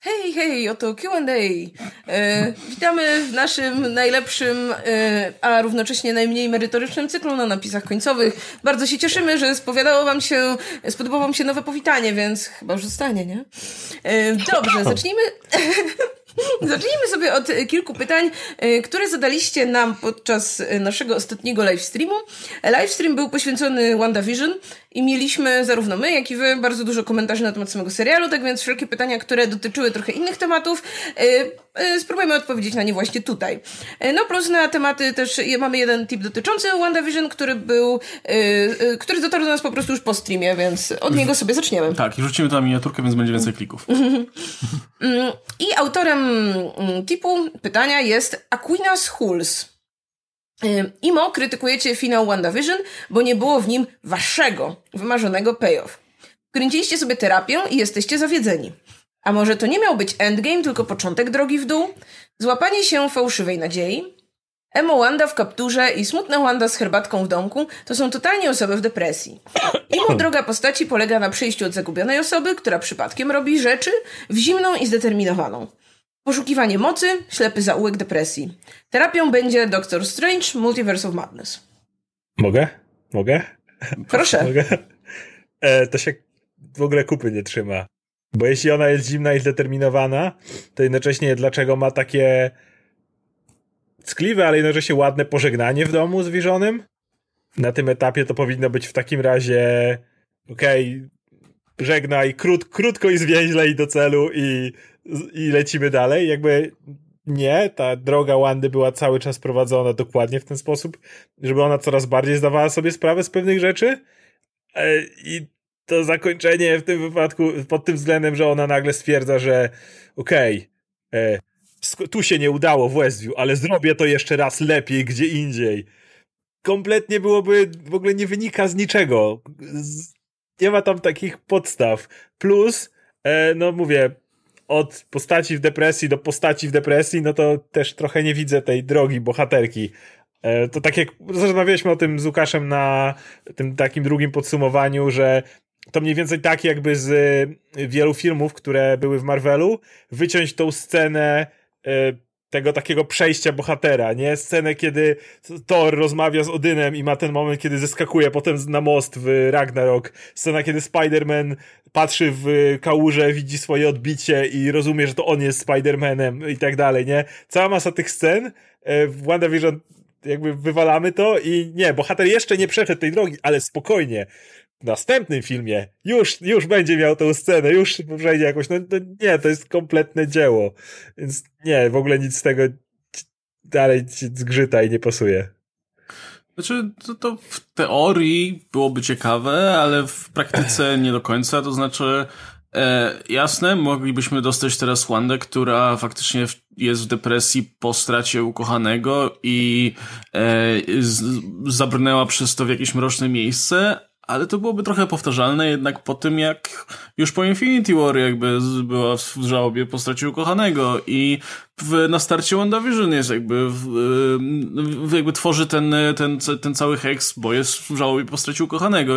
Hej, hej, oto Q&A. E, witamy w naszym najlepszym, e, a równocześnie najmniej merytorycznym cyklu na napisach końcowych. Bardzo się cieszymy, że spowiadało wam się, spodobało wam się nowe powitanie, więc chyba już zostanie, nie? E, dobrze, zacznijmy... Zacznijmy sobie od kilku pytań, e, które zadaliście nam podczas naszego ostatniego livestreamu. Livestream był poświęcony WandaVision i mieliśmy zarówno my, jak i wy bardzo dużo komentarzy na temat samego serialu, tak więc wszelkie pytania, które dotyczyły trochę innych tematów, spróbujemy odpowiedzieć na nie właśnie tutaj. No plus na tematy też mamy jeden tip dotyczący WandaVision, który był, który dotarł do nas po prostu już po streamie, więc od niego sobie zaczniemy. Tak, i rzucimy tam miniaturkę, więc będzie więcej klików. Mm, I autorem Mm, typu pytania jest Aquinas Huls. Imo krytykujecie finał WandaVision, bo nie było w nim waszego, wymarzonego payoff. Kręciliście sobie terapię i jesteście zawiedzeni. A może to nie miał być endgame, tylko początek drogi w dół? Złapanie się fałszywej nadziei? Emo Wanda w kapturze i smutna Wanda z herbatką w domku to są totalnie osoby w depresji. Imo droga postaci polega na przyjściu od zagubionej osoby, która przypadkiem robi rzeczy, w zimną i zdeterminowaną. Poszukiwanie mocy, ślepy zaułek depresji. Terapią będzie Doctor Strange Multiverse of Madness. Mogę? Mogę? Proszę. Mogę? E, to się w ogóle kupy nie trzyma. Bo jeśli ona jest zimna i zdeterminowana, to jednocześnie dlaczego ma takie ckliwe, ale jednocześnie ładne pożegnanie w domu z Visionem? Na tym etapie to powinno być w takim razie okej, okay, żegnaj, krót, krótko i zwięźle i do celu i i lecimy dalej. Jakby nie, ta droga Wandy była cały czas prowadzona dokładnie w ten sposób, żeby ona coraz bardziej zdawała sobie sprawę z pewnych rzeczy. E, I to zakończenie w tym wypadku pod tym względem, że ona nagle stwierdza, że okej, okay, e, tu się nie udało w Westview, ale zrobię to jeszcze raz lepiej gdzie indziej. Kompletnie byłoby, w ogóle nie wynika z niczego. Nie ma tam takich podstaw. Plus, e, no mówię, od postaci w depresji do postaci w depresji, no to też trochę nie widzę tej drogi bohaterki. E, to tak jak rozmawialiśmy o tym z Łukaszem na tym takim drugim podsumowaniu, że to mniej więcej tak jakby z wielu filmów, które były w Marvelu, wyciąć tą scenę e, tego takiego przejścia bohatera, nie? Scenę, kiedy Thor rozmawia z Odynem i ma ten moment, kiedy zeskakuje potem na most w Ragnarok. Scena, kiedy Spider-Man patrzy w kałużę, widzi swoje odbicie i rozumie, że to on jest Spider-Manem i tak dalej, nie? Cała masa tych scen e, w WandaVision jakby wywalamy to i nie, bohater jeszcze nie przeszedł tej drogi, ale spokojnie w następnym filmie już, już będzie miał tę scenę, już przejdzie jakoś, no, no nie, to jest kompletne dzieło. Więc nie, w ogóle nic z tego dalej zgrzyta i nie pasuje. Znaczy, to, to w teorii byłoby ciekawe, ale w praktyce nie do końca, to znaczy E, jasne, moglibyśmy dostać teraz Wandę, która faktycznie jest w depresji po stracie ukochanego i e, z, zabrnęła przez to w jakieś mroczne miejsce, ale to byłoby trochę powtarzalne jednak po tym, jak już po Infinity War jakby była w żałobie po stracie ukochanego i w, na starcie WandaVision jest jakby, w, w, jakby tworzy ten, ten, ten cały heks, bo jest w żałobie po stracie ukochanego.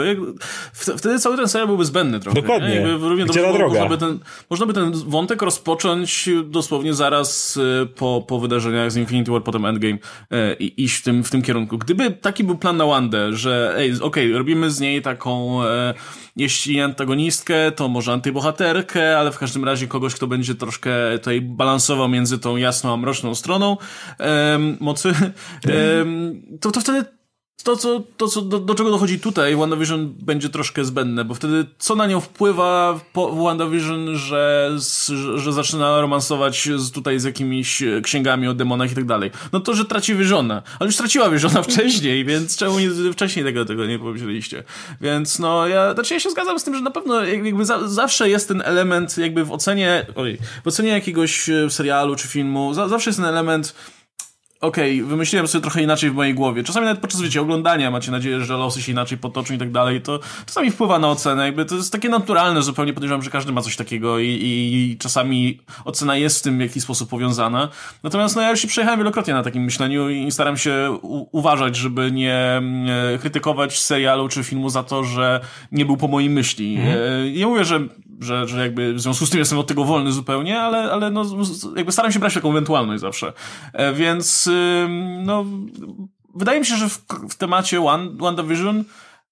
Wtedy cały ten serial byłby zbędny trochę. Dokładnie. Jakby równie Gdzie dobrze, droga? Można by, ten, można by ten wątek rozpocząć dosłownie zaraz e, po, po wydarzeniach z Infinity War, potem Endgame e, i iść w tym, w tym kierunku. Gdyby taki był plan na Wandę, że ej, okej, okay, robimy z niej taką e, jeśli antagonistkę, to może antybohaterkę, ale w każdym razie kogoś, kto będzie troszkę tutaj balansował między tą jasną a mroczną stroną. Um, mocy, um, to, to wtedy to, co, to co, do, do, czego dochodzi tutaj, WandaVision będzie troszkę zbędne, bo wtedy co na nią wpływa po WandaVision, że, że zaczyna romansować z, tutaj z jakimiś księgami o demonach i tak dalej? No to, że traci Visiona. Ale już traciła Visiona wcześniej, więc czemu nie, wcześniej tego, tego nie pomyśleliście? Więc no, ja, znaczy ja się zgadzam z tym, że na pewno jakby za, zawsze jest ten element jakby w ocenie, oj, w ocenie jakiegoś serialu czy filmu, za, zawsze jest ten element okej, okay, wymyśliłem sobie trochę inaczej w mojej głowie. Czasami nawet podczas, wiecie, oglądania macie nadzieję, że losy się inaczej potoczą i tak dalej, to czasami wpływa na ocenę, jakby to jest takie naturalne, zupełnie podejrzewam, że każdy ma coś takiego i, i, i czasami ocena jest z tym w jakiś sposób powiązana. Natomiast no ja już się przejechałem wielokrotnie na takim myśleniu i staram się uważać, żeby nie, krytykować serialu czy filmu za to, że nie był po mojej myśli. Mhm. Ja mówię, że że, że jakby w związku z tym jestem od tego wolny zupełnie, ale, ale no, jakby staram się brać taką ewentualność zawsze. E, więc, no, wydaje mi się, że w, w temacie One, WandaVision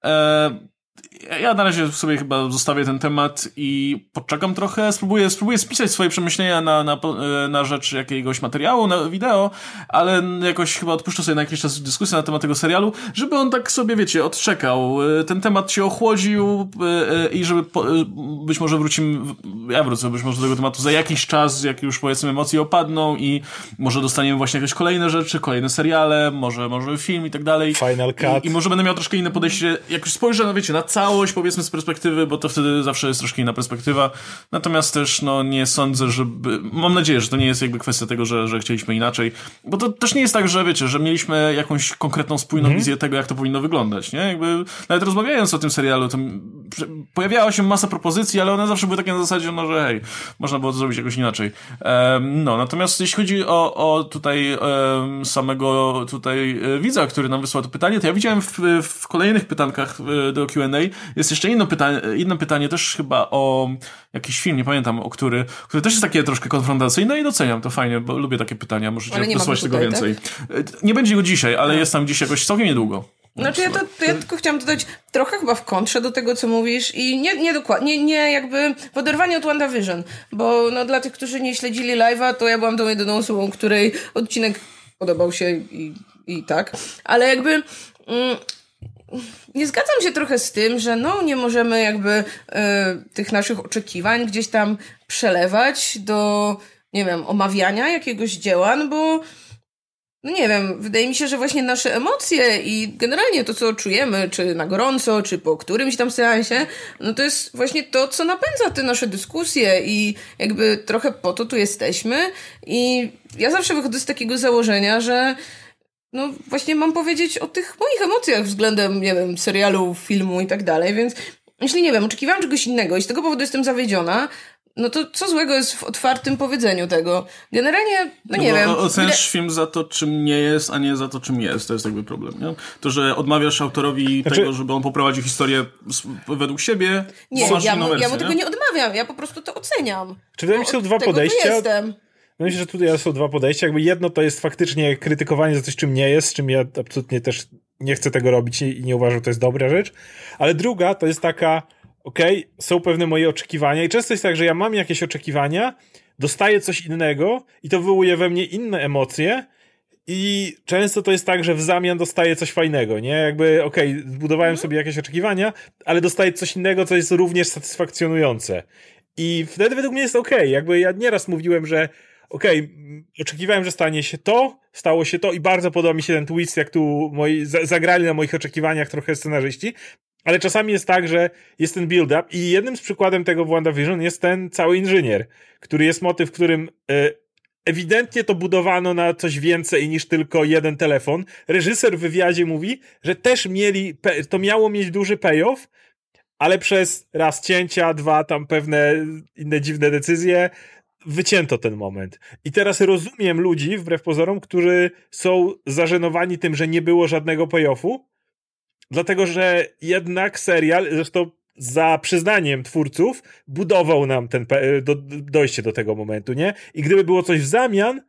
e, ja na razie sobie chyba zostawię ten temat i poczekam trochę, spróbuję, spróbuję spisać swoje przemyślenia na, na, e, na rzecz jakiegoś materiału, na wideo, ale jakoś chyba odpuszczę sobie na jakiś czas dyskusję na temat tego serialu, żeby on tak sobie, wiecie, odczekał. E, ten temat się ochłodził e, i żeby być może wrócimy, ja wrócę być może do tego tematu za jakiś czas, jak już powiedzmy emocje opadną i może dostaniemy właśnie jakieś kolejne rzeczy, kolejne seriale, może, może film i tak dalej. Final cut. I, i może będę miał troszkę inne podejście, jak już spojrzę, no wiecie, na całość, powiedzmy z perspektywy, bo to wtedy zawsze jest troszkę inna perspektywa. Natomiast też, no, nie sądzę, żeby. Mam nadzieję, że to nie jest jakby kwestia tego, że, że chcieliśmy inaczej. Bo to też nie jest tak, że wiecie, że mieliśmy jakąś konkretną, spójną mm. wizję tego, jak to powinno wyglądać, nie? Jakby nawet rozmawiając o tym serialu, to pojawiała się masa propozycji, ale one zawsze były takie na zasadzie, no, że hej, można było to zrobić jakoś inaczej. Um, no, natomiast jeśli chodzi o, o tutaj um, samego tutaj e, widza, który nam wysłał to pytanie, to ja widziałem w, w kolejnych pytankach e, do Q&A jest jeszcze inne pytanie, inne pytanie też chyba o jakiś film, nie pamiętam o który, który też jest takie troszkę konfrontacyjne i doceniam to fajnie, bo lubię takie pytania, możecie wysłać tego więcej. Tak? Nie będzie go dzisiaj, ale no. jest tam dziś jakoś całkiem niedługo. Znaczy ja, to, ja tylko chciałam dodać trochę chyba w kontrze do tego, co mówisz i nie, nie dokładnie, nie, nie jakby w oderwaniu od WandaVision, bo no dla tych, którzy nie śledzili live'a, to ja byłam tą jedyną osobą, której odcinek podobał się i, i tak, ale jakby mm, nie zgadzam się trochę z tym, że no nie możemy jakby y, tych naszych oczekiwań gdzieś tam przelewać do, nie wiem, omawiania jakiegoś dzieła, no bo no nie wiem, wydaje mi się, że właśnie nasze emocje i generalnie to, co czujemy, czy na gorąco, czy po którymś tam seansie, no to jest właśnie to, co napędza te nasze dyskusje i jakby trochę po to tu jesteśmy. I ja zawsze wychodzę z takiego założenia, że no właśnie mam powiedzieć o tych moich emocjach względem, nie wiem, serialu, filmu i tak dalej, więc jeśli, nie wiem, oczekiwałam czegoś innego i z tego powodu jestem zawiedziona, no to co złego jest w otwartym powiedzeniu tego? Generalnie, no, no nie wiem. Oceniasz film za to, czym nie jest, a nie za to, czym jest. To jest jakby problem, nie? To, że odmawiasz autorowi znaczy... tego, żeby on poprowadził historię według siebie, Nie, ja mu, wersję, ja mu tego nie odmawiam, ja po prostu to oceniam. Czy wydaje mi się, są dwa podejścia? Jestem. No myślę, że tutaj są dwa podejścia. Jakby jedno to jest faktycznie krytykowanie za coś, czym nie jest, czym ja absolutnie też nie chcę tego robić i nie uważam, że to jest dobra rzecz. Ale druga to jest taka, okej, okay, są pewne moje oczekiwania i często jest tak, że ja mam jakieś oczekiwania, dostaję coś innego i to wywołuje we mnie inne emocje i często to jest tak, że w zamian dostaję coś fajnego, nie? Jakby, okej, okay, zbudowałem sobie jakieś oczekiwania, ale dostaję coś innego, co jest również satysfakcjonujące. I wtedy według mnie jest okej. Okay. Jakby ja nieraz mówiłem, że okej, okay, oczekiwałem, że stanie się to, stało się to i bardzo podoba mi się ten twist, jak tu moi, zagrali na moich oczekiwaniach trochę scenarzyści, ale czasami jest tak, że jest ten build-up i jednym z przykładem tego w WandaVision jest ten cały inżynier, który jest motyw, w którym e, ewidentnie to budowano na coś więcej niż tylko jeden telefon. Reżyser w wywiadzie mówi, że też mieli, to miało mieć duży payoff, ale przez raz cięcia, dwa tam pewne inne dziwne decyzje, wycięto ten moment. I teraz rozumiem ludzi, wbrew pozorom, którzy są zażenowani tym, że nie było żadnego payoffu, dlatego że jednak serial, zresztą za przyznaniem twórców, budował nam ten do, dojście do tego momentu, nie? I gdyby było coś w zamian,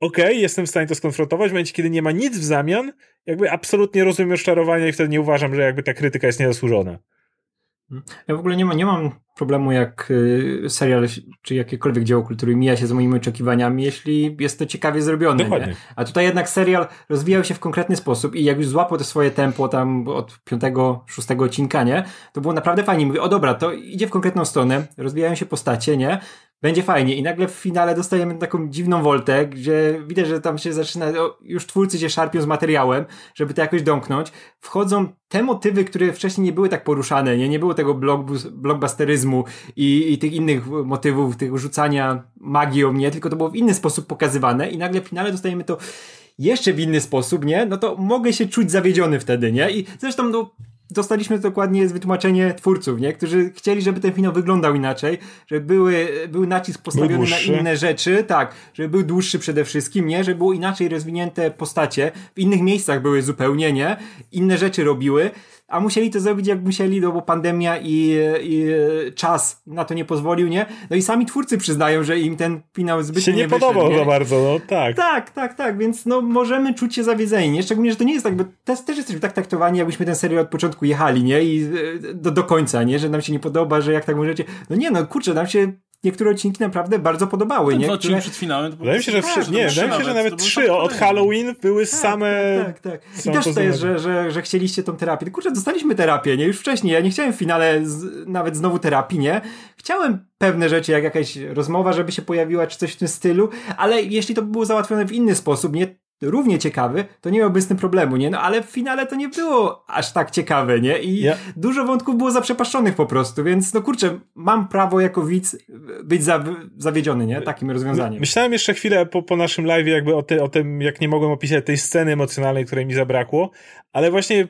okej, okay, jestem w stanie to skonfrontować, w momencie, kiedy nie ma nic w zamian, jakby absolutnie rozumiem rozczarowania i wtedy nie uważam, że jakby ta krytyka jest niezasłużona. Ja w ogóle nie, ma, nie mam problemu, jak y, serial czy jakiekolwiek dzieło kultury mija się z moimi oczekiwaniami, jeśli jest to ciekawie zrobione. Dokładnie. A tutaj jednak serial rozwijał się w konkretny sposób i jak już złapał to swoje tempo tam od piątego, szóstego odcinka, nie? To było naprawdę fajnie. Mówię, o dobra, to idzie w konkretną stronę, rozwijają się postacie, nie? Będzie fajnie. I nagle w finale dostajemy taką dziwną woltę, gdzie widać, że tam się zaczyna, już twórcy się szarpią z materiałem, żeby to jakoś domknąć. Wchodzą te motywy, które wcześniej nie były tak poruszane, nie, nie było tego blockbusteryzmu i, i tych innych motywów, tych rzucania magią, nie, tylko to było w inny sposób pokazywane i nagle w finale dostajemy to jeszcze w inny sposób, nie, no to mogę się czuć zawiedziony wtedy, nie, i zresztą, no, dostaliśmy dokładnie z wytłumaczenie twórców, nie? którzy chcieli, żeby ten finał wyglądał inaczej, żeby były, był nacisk postawiony był na inne rzeczy, tak, żeby był dłuższy przede wszystkim, nie? Żeby było inaczej rozwinięte postacie, w innych miejscach były zupełnie, nie? Inne rzeczy robiły. A musieli to zrobić jak musieli, no bo pandemia i, i czas na to nie pozwolił, nie? No i sami twórcy przyznają, że im ten finał zbyt się nie, nie podobał wyszedł, za bardzo, no tak. Tak, tak, tak, więc no możemy czuć się zawiedzeni, nie? Szczególnie, że to nie jest tak, bo też, też jesteśmy tak traktowani, jakbyśmy ten serial od początku jechali, nie? I do, do końca, nie? Że nam się nie podoba, że jak tak możecie... No nie, no kurczę, nam się niektóre odcinki naprawdę bardzo podobały. Ten nie? odcinek przed finałem. To wydaje mi się, że, tak, nie, wydaje mi się, że nawet trzy od Halloween były tak, same. Tak, tak. tak. I też to jest, że, że, że chcieliście tą terapię. No kurczę, dostaliśmy terapię, nie? Już wcześniej. Ja nie chciałem w finale z, nawet znowu terapii, nie? Chciałem pewne rzeczy, jak jakaś rozmowa, żeby się pojawiła, czy coś w tym stylu, ale jeśli to by było załatwione w inny sposób, nie równie ciekawy, to nie miałby z tym problemu, nie? No ale w finale to nie było aż tak ciekawe, nie? I ja. dużo wątków było zaprzepaszczonych po prostu, więc no kurczę, mam prawo jako widz być za, zawiedziony, nie? Takim rozwiązaniem. Myślałem jeszcze chwilę po, po naszym live jakby o, ty, o tym, jak nie mogłem opisać tej sceny emocjonalnej, której mi zabrakło, ale właśnie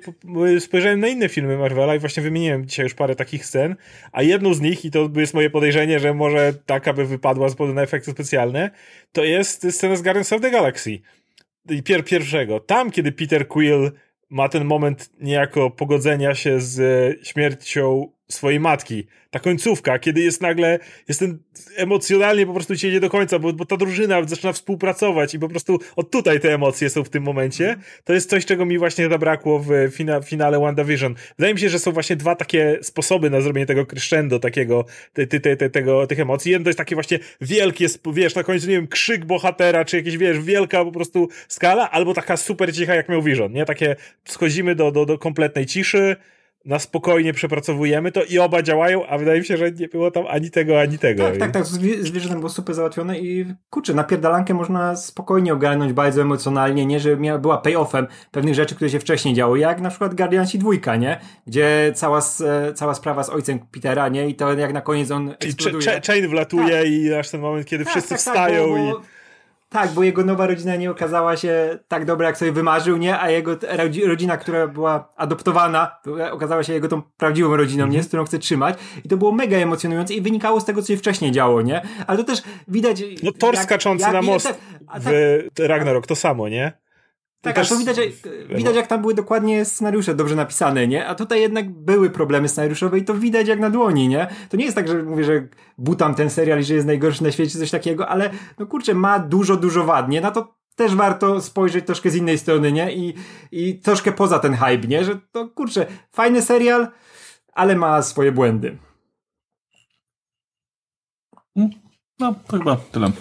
spojrzałem na inne filmy Marvela i właśnie wymieniłem dzisiaj już parę takich scen, a jedną z nich, i to jest moje podejrzenie, że może tak, aby wypadła z powodu na efekty specjalne, to jest scena z Guardians of the Galaxy pier pierwszego. Tam, kiedy Peter Quill ma ten moment niejako pogodzenia się z śmiercią swojej matki. Ta końcówka, kiedy jest nagle, jest ten emocjonalnie po prostu cię nie do końca, bo, bo ta drużyna zaczyna współpracować i po prostu od tutaj te emocje są w tym momencie. To jest coś, czego mi właśnie zabrakło w fina, finale WandaVision. Wydaje mi się, że są właśnie dwa takie sposoby na zrobienie tego crescendo, takiego, te, te, te, tego, tych emocji. Jeden to jest takie właśnie wielkie, wiesz, na końcu, nie wiem, krzyk bohatera, czy jakieś, wiesz, wielka po prostu skala, albo taka super cicha, jak miał Vision, nie? Takie schodzimy do, do, do kompletnej ciszy, na spokojnie przepracowujemy to i oba działają, a wydaje mi się, że nie było tam ani tego, ani tego. Tak, tak, tak. Zwierzętem było super załatwione i kurczę, napierdalankę można spokojnie ogarnąć bardzo emocjonalnie, nie, że miała, była payoffem pewnych rzeczy, które się wcześniej działo, jak na przykład Guardiansi dwójka, nie? Gdzie cała, cała sprawa z ojcem Petera, nie? I to jak na koniec on Czyli eksploduje. Chain wlatuje tak. i aż ten moment, kiedy tak, wszyscy tak, tak wstają bo, bo... i tak, bo jego nowa rodzina nie okazała się tak dobra, jak sobie wymarzył, nie? A jego rodzina, która była adoptowana, okazała się jego tą prawdziwą rodziną, nie? Z którą chce trzymać. I to było mega emocjonujące i wynikało z tego, co się wcześniej działo, nie? Ale to też widać... No Thor skaczący jak, na most tak, w Ragnarok, to samo, nie? Tak, też... a to widać, widać jak tam były dokładnie scenariusze dobrze napisane, nie? A tutaj jednak były problemy scenariuszowe i to widać jak na dłoni, nie? To nie jest tak, że mówię, że butam ten serial i że jest najgorszy na świecie, coś takiego, ale no kurczę, ma dużo, dużo wad, nie? Na to też warto spojrzeć troszkę z innej strony, nie? I, i troszkę poza ten hype, nie? Że to kurczę, fajny serial, ale ma swoje błędy. No, to chyba tyle.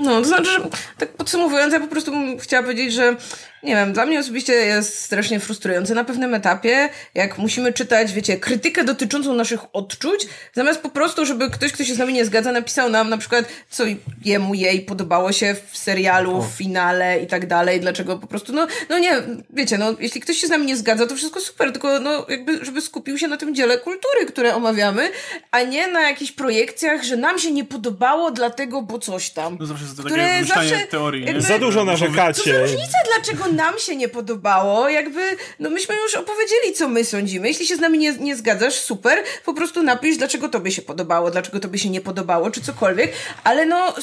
No, to znaczy, że tak podsumowując, ja po prostu chciała powiedzieć, że nie wiem, dla mnie osobiście jest strasznie frustrujące na pewnym etapie, jak musimy czytać, wiecie, krytykę dotyczącą naszych odczuć, zamiast po prostu, żeby ktoś, kto się z nami nie zgadza, napisał nam na przykład, co jemu, jej podobało się w serialu, w finale i tak dalej, dlaczego po prostu, no, no nie, wiecie, no, jeśli ktoś się z nami nie zgadza, to wszystko super, tylko no, jakby, żeby skupił się na tym dziele kultury, które omawiamy, a nie na jakichś projekcjach, że nam się nie podobało dlatego, bo coś tam. No zawsze jest to takie zawsze, teorii, jakby, Za dużo narzekacie. To różnica, dlaczego nam się nie podobało, jakby, no myśmy już opowiedzieli, co my sądzimy. Jeśli się z nami nie, nie zgadzasz, super, po prostu napisz, dlaczego tobie się podobało, dlaczego tobie się nie podobało, czy cokolwiek, ale no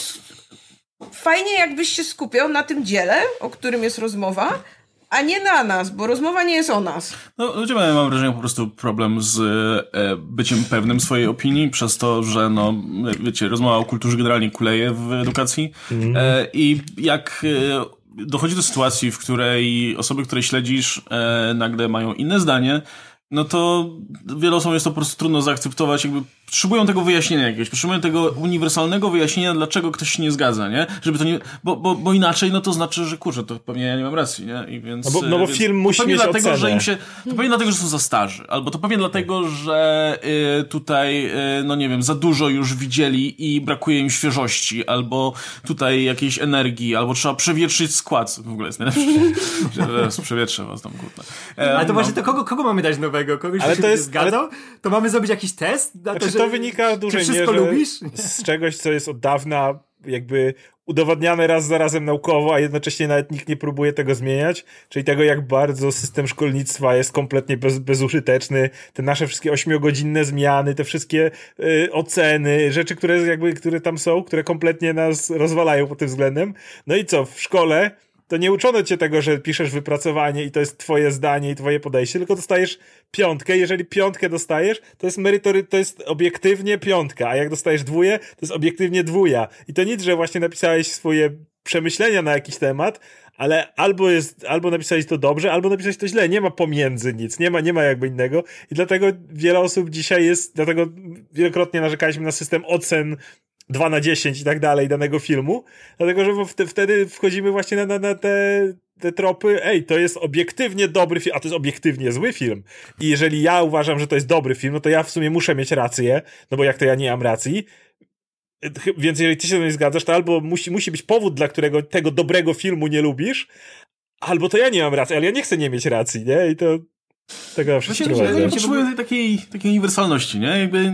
fajnie jakbyś się skupiał na tym dziele, o którym jest rozmowa, a nie na nas, bo rozmowa nie jest o nas. No, ludzie mają, mam wrażenie, po prostu problem z e, byciem pewnym swojej opinii, przez to, że, no, wiecie, rozmowa o kulturze generalnie kuleje w edukacji. Mm. E, I jak e, dochodzi do sytuacji, w której osoby, które śledzisz, e, nagle mają inne zdanie, no to wiele osobom jest to po prostu trudno zaakceptować, jakby potrzebują tego wyjaśnienia jakiegoś, potrzebują tego uniwersalnego wyjaśnienia, dlaczego ktoś się nie zgadza, nie? Żeby to nie, bo, bo, bo inaczej, no to znaczy, że kurczę, to pewnie ja nie mam racji, nie? I więc, no bo, no bo więc, film musi mieć dlatego, ocenę. że im się, to pewnie dlatego, że są za starzy, albo to pewnie dlatego, że y, tutaj, y, no nie wiem, za dużo już widzieli i brakuje im świeżości, albo tutaj jakiejś energii, albo trzeba przewietrzyć skład, w ogóle jest najlepsze, że przewietrzę was tam, kurde. ale to no. właśnie, to kogo, kogo mamy dać nowego? Kogoś, ale to jest, zgadzał? Ale... To mamy zrobić jakiś test? Na to, znaczy, że... to wynika w dużej mierze lubisz? z czegoś, co jest od dawna jakby udowadniane raz za razem naukowo, a jednocześnie nawet nikt nie próbuje tego zmieniać, czyli tego, jak bardzo system szkolnictwa jest kompletnie bez, bezużyteczny, te nasze wszystkie ośmiogodzinne zmiany, te wszystkie y, oceny, rzeczy, które jakby, które tam są, które kompletnie nas rozwalają pod tym względem. No i co, w szkole to nie uczono cię tego, że piszesz wypracowanie i to jest twoje zdanie i twoje podejście, tylko dostajesz piątkę. Jeżeli piątkę dostajesz, to jest merytory, to jest obiektywnie piątka, a jak dostajesz dwóje, to jest obiektywnie dwuja. I to nic, że właśnie napisałeś swoje przemyślenia na jakiś temat, ale albo jest, albo napisałeś to dobrze, albo napisałeś to źle. Nie ma pomiędzy nic, nie ma, nie ma jakby innego. I dlatego wiele osób dzisiaj jest, dlatego wielokrotnie narzekaliśmy na system ocen 2 na 10 i tak dalej danego filmu, dlatego że wtedy wchodzimy właśnie na, na, na te, te tropy, ej, to jest obiektywnie dobry film, a to jest obiektywnie zły film. I jeżeli ja uważam, że to jest dobry film, no to ja w sumie muszę mieć rację, no bo jak to ja nie mam racji, więc jeżeli ty się nie zgadzasz, to albo musi, musi być powód, dla którego tego dobrego filmu nie lubisz, albo to ja nie mam racji, ale ja nie chcę nie mieć racji, nie? I to tego zawsze Właśnie, ja nie potrzebuję takiej, takiej uniwersalności, nie? Jakby e,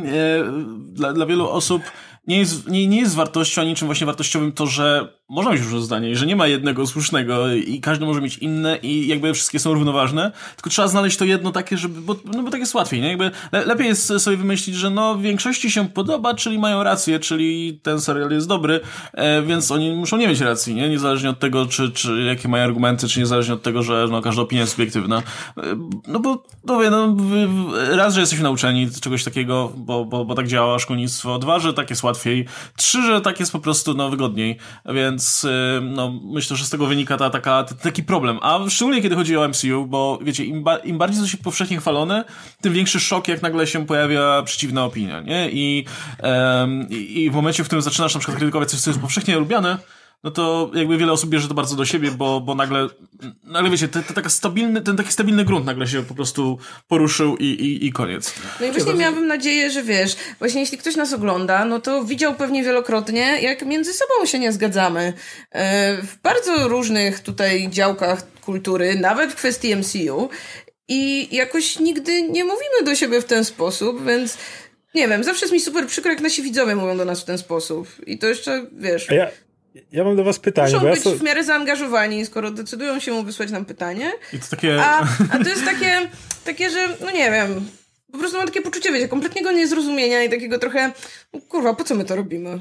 dla, dla wielu osób nie jest, nie, nie jest wartością, niczym właśnie wartościowym to, że można mieć różne zdanie że nie ma jednego słusznego i każdy może mieć inne i jakby wszystkie są równoważne, tylko trzeba znaleźć to jedno takie, żeby, bo, no bo tak jest łatwiej, nie? Jakby le, lepiej jest sobie wymyślić, że no większości się podoba, czyli mają rację, czyli ten serial jest dobry, e, więc oni muszą nie mieć racji, nie? Niezależnie od tego, czy, czy jakie mają argumenty, czy niezależnie od tego, że no, każda opinia jest subiektywna. E, no bo, no, wie, no raz, że jesteśmy nauczeni czegoś takiego, bo, bo, bo tak działa szkolnictwo, dwa, że tak jest łatwiej, trzy, że tak jest po prostu, no, wygodniej, więc więc y, no, myślę, że z tego wynika ta, taka, taki problem. A szczególnie kiedy chodzi o MCU, bo wiecie, im, ba im bardziej coś powszechnie chwalone, tym większy szok, jak nagle się pojawia przeciwna opinia, nie? I, um, i w momencie, w którym zaczynasz na przykład krytykować coś, co jest powszechnie lubiane, no to jakby wiele osób bierze to bardzo do siebie, bo, bo nagle, nagle wiecie, ten, ten, taka stabilny, ten taki stabilny grunt nagle się po prostu poruszył i, i, i koniec. No i właśnie miałabym nadzieję, że wiesz, właśnie jeśli ktoś nas ogląda, no to widział pewnie wielokrotnie, jak między sobą się nie zgadzamy. E, w bardzo różnych tutaj działkach kultury, nawet w kwestii MCU i jakoś nigdy nie mówimy do siebie w ten sposób, więc nie wiem, zawsze jest mi super przykro, jak nasi widzowie mówią do nas w ten sposób. I to jeszcze, wiesz... Ja, ja mam do was pytanie. Muszą być ja so... w miarę zaangażowani, skoro decydują się wysłać nam pytanie. I to takie... A, a to jest takie, takie, że no nie wiem, po prostu mam takie poczucie, wiecie, kompletnego niezrozumienia i takiego trochę, no, kurwa, po co my to robimy?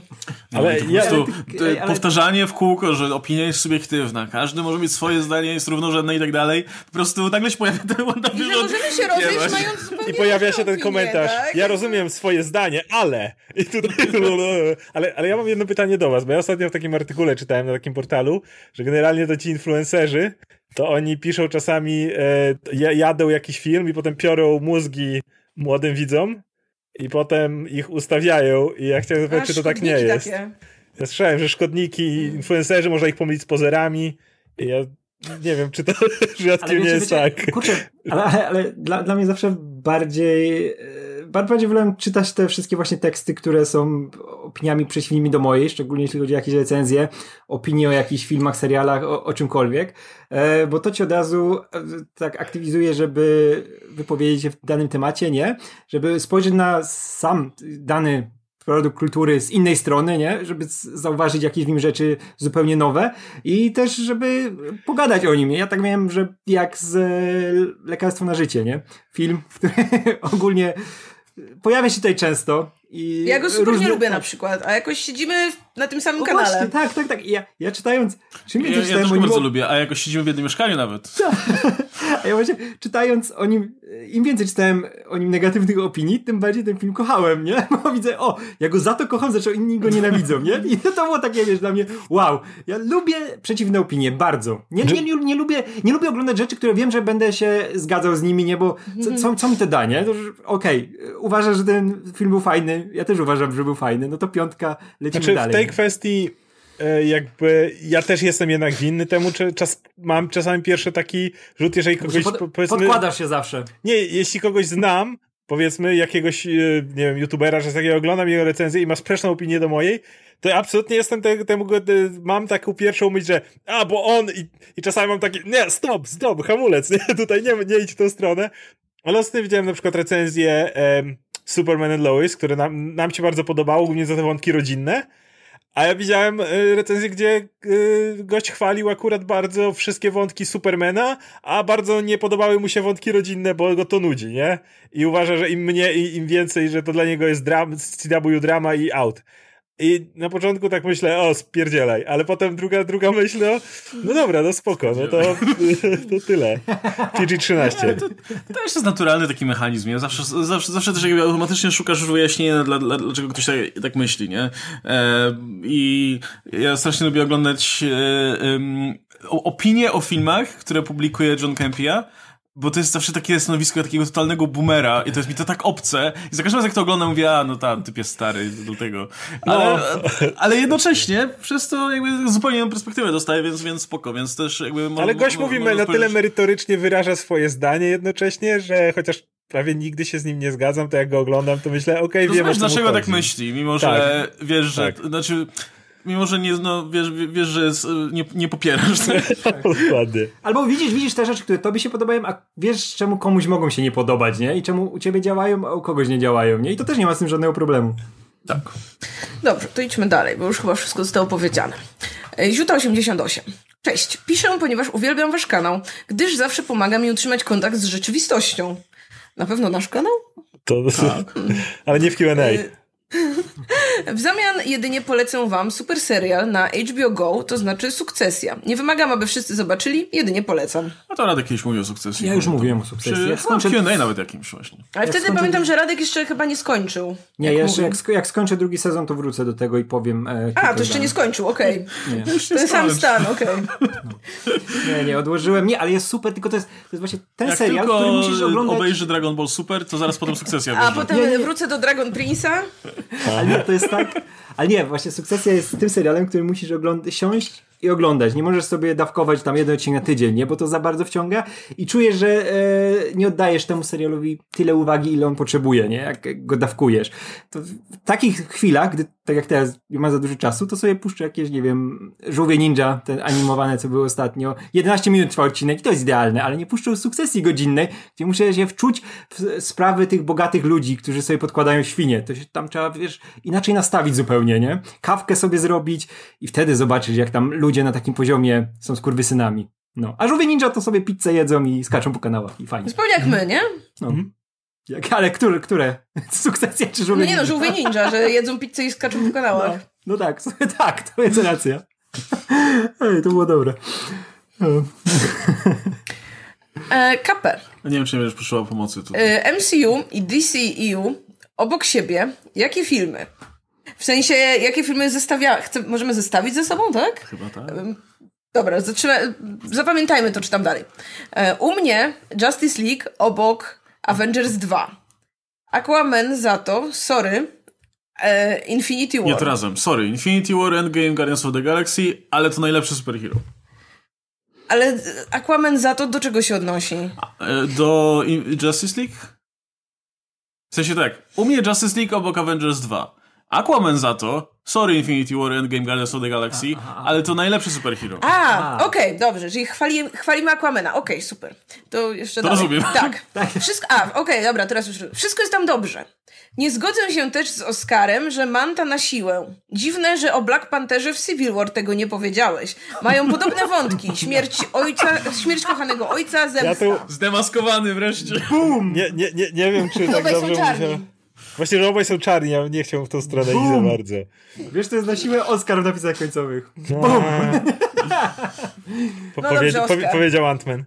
No, ale to ja, prostu, ale, ale, powtarzanie w kółko, że opinia jest subiektywna, każdy może mieć swoje zdanie, jest równorzędne i tak dalej. Po prostu nagle się pojawia ten WandaVision. I że możemy się rozejść mając I pojawia się ten komentarz, tak? ja rozumiem swoje zdanie, ale... I tutaj, ale, ale ja mam jedno pytanie do was, bo ja ostatnio w takim artykule czytałem na takim portalu, że generalnie to ci influencerzy, to oni piszą czasami, e, jadą jakiś film i potem piorą mózgi młodym widzom i potem ich ustawiają i ja chciałem zapytać, czy to tak nie jest. Takie. Ja słyszałem, że szkodniki, influencerzy, można ich pomylić z pozerami i ja nie wiem, czy to rzadkiem nie jest wiecie, tak. Kurczę, ale, ale, ale dla, dla mnie zawsze bardziej bardziej wolałem czytać te wszystkie właśnie teksty, które są opiniami przeciwnymi do mojej, szczególnie jeśli chodzi o jakieś recenzje, opinie o jakichś filmach, serialach, o, o czymkolwiek, e, bo to ci od razu e, tak aktywizuje, żeby wypowiedzieć się w danym temacie, nie? Żeby spojrzeć na sam dany produkt kultury z innej strony, nie? Żeby zauważyć jakieś w nim rzeczy zupełnie nowe i też, żeby pogadać o nim. Ja tak miałem, że jak z Lekarstwo na życie, nie? Film, który ogólnie pojawia się tutaj często i ja go super różne... nie lubię na przykład, a jakoś siedzimy na tym samym o, kanale. Właśnie, tak, tak, tak. Ja, ja czytając... Czym ja, ja, ja też go bardzo lubię, a jakoś siedzimy w jednym mieszkaniu nawet. a ja właśnie czytając o nim, im więcej czytałem o nim negatywnych opinii, tym bardziej ten film kochałem, nie? Bo widzę, o, ja go za to kocham, zaczął inni go nienawidzą, nie? I to było takie, wiesz, dla mnie, wow. Ja lubię przeciwne opinie, bardzo. Nie, nie, nie, nie, lubię, nie lubię oglądać rzeczy, które wiem, że będę się zgadzał z nimi, nie? Bo co, co, co mi to da, nie? Okej, okay, uważasz, że ten film był fajny, ja też uważam, że był fajny, no to piątka, lecimy znaczy, dalej. w tej kwestii e, jakby ja też jestem jednak winny temu, czy czas, mam czasami pierwszy taki rzut, jeżeli kogoś pod, powiedzmy... Podkładasz się zawsze. Nie, jeśli kogoś znam, powiedzmy jakiegoś, e, nie wiem, youtubera, że takiego oglądam jego recenzję i ma sprzeczną opinię do mojej, to ja absolutnie jestem te, temu, mam taką pierwszą myśl, że a, bo on i, i czasami mam taki, nie, stop, stop, hamulec, nie, tutaj nie, nie idź w tą stronę, ale ostatnio widziałem na przykład recenzję em, Superman and Lois, które nam, nam się bardzo podobało, głównie za te wątki rodzinne. A ja widziałem y, recenzję, gdzie y, gość chwalił akurat bardzo wszystkie wątki Supermana, a bardzo nie podobały mu się wątki rodzinne, bo go to nudzi, nie? I uważa, że im mniej, im więcej, że to dla niego jest dram, CW drama i out. I na początku tak myślę, o, spierdzielaj, ale potem druga, druga myśl, no, no dobra, no spoko, no to, to tyle. PG-13. To, to jeszcze jest naturalny taki mechanizm, nie? Zawsze, zawsze, zawsze też jakby automatycznie szukasz wyjaśnienia, dla, dla, dlaczego ktoś tak, tak myśli, nie? E, I ja strasznie lubię oglądać e, e, opinie o filmach, które publikuje John Campia, bo to jest zawsze takie stanowisko takiego totalnego boomera i to jest mi to tak obce i za każdym razem jak to oglądam mówię, a no tam, typ jest stary do tego. Ale, no. ale jednocześnie przez to jakby zupełnie inną perspektywę dostaję, więc, więc spoko, więc też jakby... Ale gość mówi na tyle merytorycznie wyraża swoje zdanie jednocześnie, że chociaż prawie nigdy się z nim nie zgadzam, to jak go oglądam, to myślę, okej, okay, no wiem, dlaczego tak myśli, mimo tak. że wiesz, że... Tak. Znaczy Mimo, że nie, no, wiesz, wiesz że jest, nie, nie popierasz. Dokładnie. Albo widzisz, widzisz te rzeczy, które tobie się podobają, a wiesz, czemu komuś mogą się nie podobać, nie? I czemu u ciebie działają, a u kogoś nie działają, nie? I to też nie ma z tym żadnego problemu. Tak. Dobrze, to idźmy dalej, bo już chyba wszystko zostało powiedziane. Ziuta 88. Cześć, piszę, ponieważ uwielbiam wasz kanał, gdyż zawsze pomaga mi utrzymać kontakt z rzeczywistością. Na pewno nasz kanał? To, tak. ale nie w Q&A. W zamian jedynie polecę wam super serial na HBO Go, to znaczy Sukcesja. Nie wymagam, aby wszyscy zobaczyli, jedynie polecam. A to Radek kiedyś mówił o Sukcesji. Ja już mówiłem o Sukcesji. Przy, jak skończę... Q&A nawet jakimś właśnie. Ale wtedy skończę... pamiętam, że Radek jeszcze chyba nie skończył. Nie, jak jeszcze jak, jak, skończę drugi sezon, to wrócę do tego i powiem... E, A, to jeszcze nie skończył, okej. Okay. Ten sam stan, okej. Okay. No. Nie, nie, odłożyłem. Nie, ale jest super, tylko to jest, to jest właśnie ten jak serial, który musisz oglądać... obejrzy Dragon Ball Super, to zaraz potem Sukcesja A potem nie, nie. wrócę do Dragon Prince'a. Ale to jest tak... Ale nie, właśnie Sukcesja jest tym serialem, który musisz oglądać, siąść i oglądać. Nie możesz sobie dawkować tam jeden odcinek na tydzień, nie? Bo to za bardzo wciąga i czujesz, że e, nie oddajesz temu serialowi tyle uwagi, ile on potrzebuje, nie? Jak go dawkujesz. To w takich chwilach, gdy, tak jak teraz, nie ma za dużo czasu, to sobie puszczę jakieś, nie wiem, Żółwie Ninja, te animowane, co było ostatnio. 11 minut trwa odcinek i to jest idealne, ale nie puszczę sukcesji godzinnej, gdzie muszę się wczuć w sprawy tych bogatych ludzi, którzy sobie podkładają świnie. To się tam trzeba, wiesz, inaczej nastawić zupełnie, nie? Kawkę sobie zrobić i wtedy zobaczyć, jak tam ludzie na takim poziomie są skurwysynami. No. A żółwie ninja to sobie pizzę jedzą i skaczą po kanałach i fajnie. Zupełnie jak my, nie? No. Mhm. Jak, ale które? które? Sukcesja czy żółwie no Nie no, żółwie ninja, że jedzą pizzę i skaczą po kanałach. No, no tak, tak, to jest racja. Ej, to było dobre. E, KP. Nie wiem, czy nie będziesz potrzebował pomocy tutaj. E, MCU i DCEU obok siebie, jakie filmy? W sensie, jakie filmy zestawia... Chcę, możemy zestawić ze sobą, tak? Chyba tak. Dobra, zaczynamy. Zapamiętajmy to, czytam dalej. E, u mnie Justice League obok Avengers 2. Aquaman za to, sorry, e, Infinity War. Nie, to razem. Sorry, Infinity War, Endgame, Guardians of the Galaxy, ale to najlepszy superhero. Ale Aquaman za to do czego się odnosi? E, do Justice League? W sensie tak, u mnie Justice League obok Avengers 2. Aquaman za to, sorry Infinity War Endgame Guardians of the Galaxy, ale to najlepszy superhero. A, okej, okay, dobrze, czyli chwali, chwalimy Aquamana, okej, okay, super. To jeszcze to dalej. rozumiem. Tak, tak. Wszystko, a, okej, okay, dobra, teraz już, wszystko jest tam dobrze. Nie zgodzę się też z Oscarem, że Manta na siłę. Dziwne, że o Black Pantherze w Civil War tego nie powiedziałeś. Mają podobne wątki. Śmierć ojca, śmierć kochanego ojca, zemsta. Ja tu... Zdemaskowany wreszcie. Bum! Nie, nie, nie, nie wiem, czy tak dobrze mówię. Właśnie, że obaj są czarni, ja nie chciałbym w tą stronę iść za bardzo. Wiesz, to jest na siłę Oscar w napisach końcowych. No. po, no dobrze, po, powiedział Antman.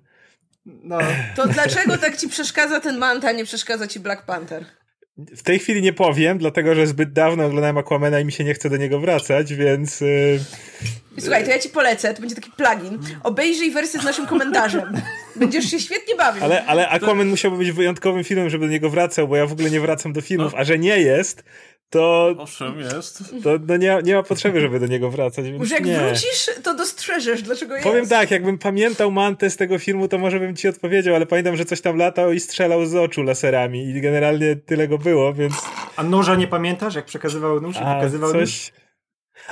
No. To dlaczego tak ci przeszkadza ten Manta, nie przeszkadza ci Black Panther? W tej chwili nie powiem, dlatego że zbyt dawno oglądałem Aquamena i mi się nie chce do niego wracać, więc... Yy... Słuchaj, to ja ci polecę, to będzie taki plugin. Obejrzyj wersję z naszym komentarzem. Będziesz się świetnie bawił. Ale, ale Aquaman to... musiałby być wyjątkowym filmem, żeby do niego wracał, bo ja w ogóle nie wracam do filmów, no. a że nie jest, to... Owszem, jest. To no nie, nie ma potrzeby, żeby do niego wracać, więc Może jak nie. wrócisz, to dostrzeżesz, dlaczego jest. Powiem tak, jakbym pamiętał mantę z tego filmu, to może bym ci odpowiedział, ale pamiętam, że coś tam latał i strzelał z oczu laserami i generalnie tyle go było, więc... A noża nie pamiętasz, jak przekazywał nóż i pokazywał coś... nóż?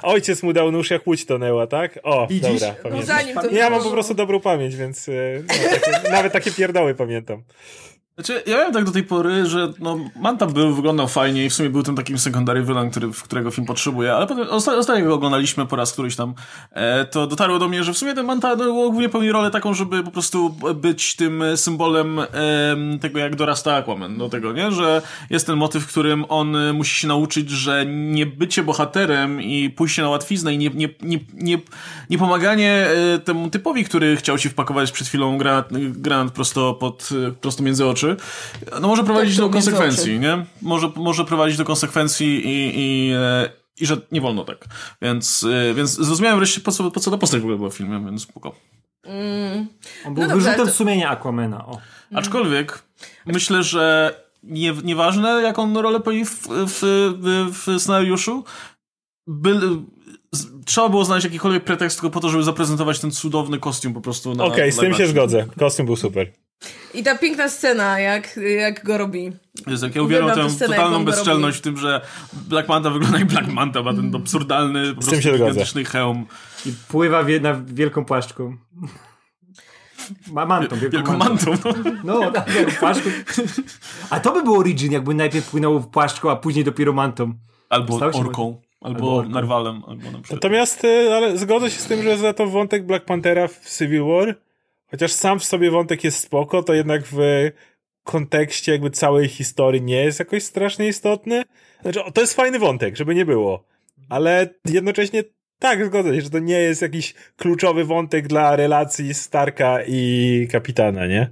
Ojciec mu dał nóż, jak łódź tonęła, tak? O, Widzisz? dobra, pamiętam. No, ja mam po prostu dobrą pamięć, więc e, no, takie, nawet takie pierdoły pamiętam. Znaczy, ja wiem tak do tej pory, że no, Manta był, wyglądał fajnie i w sumie był tym takim secondary villain, który, którego film potrzebuje, ale potem, ostatnio go oglądaliśmy po raz któryś tam, e, to dotarło do mnie, że w sumie ten Manta no, głównie pełni rolę taką, żeby po prostu być tym symbolem e, tego, jak dorasta Aquaman, do tego, nie? Że jest ten motyw, w którym on musi się nauczyć, że nie bycie bohaterem i pójście na łatwiznę i nie, nie, nie, nie, nie pomaganie e, temu typowi, który chciał ci wpakować przed chwilą granat, granat prosto pod, prosto między oczy, no może prowadzić tak, do konsekwencji, nie? Może, może prowadzić do konsekwencji i, i, e, i że nie wolno tak. Więc, e, więc zrozumiałem wreszcie, po co, po co ta postać w ogóle była w filmie, więc spoko. Mm. On był no wyrzutem to... sumienia Aquamena. O. Aczkolwiek myślę, że nie, nieważne jaką rolę pełni w, w, w, w scenariuszu, by, trzeba było znaleźć jakikolwiek pretekst tylko po to, żeby zaprezentować ten cudowny kostium po prostu na Okej, okay, z tym się zgodzę. Kostium był super. I ta piękna scena, jak, jak go robi. Jest, jak ja uwielbiam tę scenę, totalną bezczelność w tym, że Black Manta wygląda jak Black Manta, ma ten absurdalny, po prostu gigantyczny hełm. I pływa wie, na wielką płaszczką. Ma mantą, wielką, wielką mantą. mantą. No, no tak, płaszczką. A to by był origin, jakby najpierw płynął w płaszczką, a później dopiero mantą. Albo orką. Albo, albo narwalem. Albo na Natomiast y, ale zgodzę się z tym, że za to wątek Black Panthera w Civil War chociaż sam w sobie wątek jest spoko, to jednak w kontekście jakby całej historii nie jest jakoś strasznie istotny. Znaczy, to jest fajny wątek, żeby nie było. Ale jednocześnie tak, zgodzę się, że to nie jest jakiś kluczowy wątek dla relacji Starka i kapitana, nie?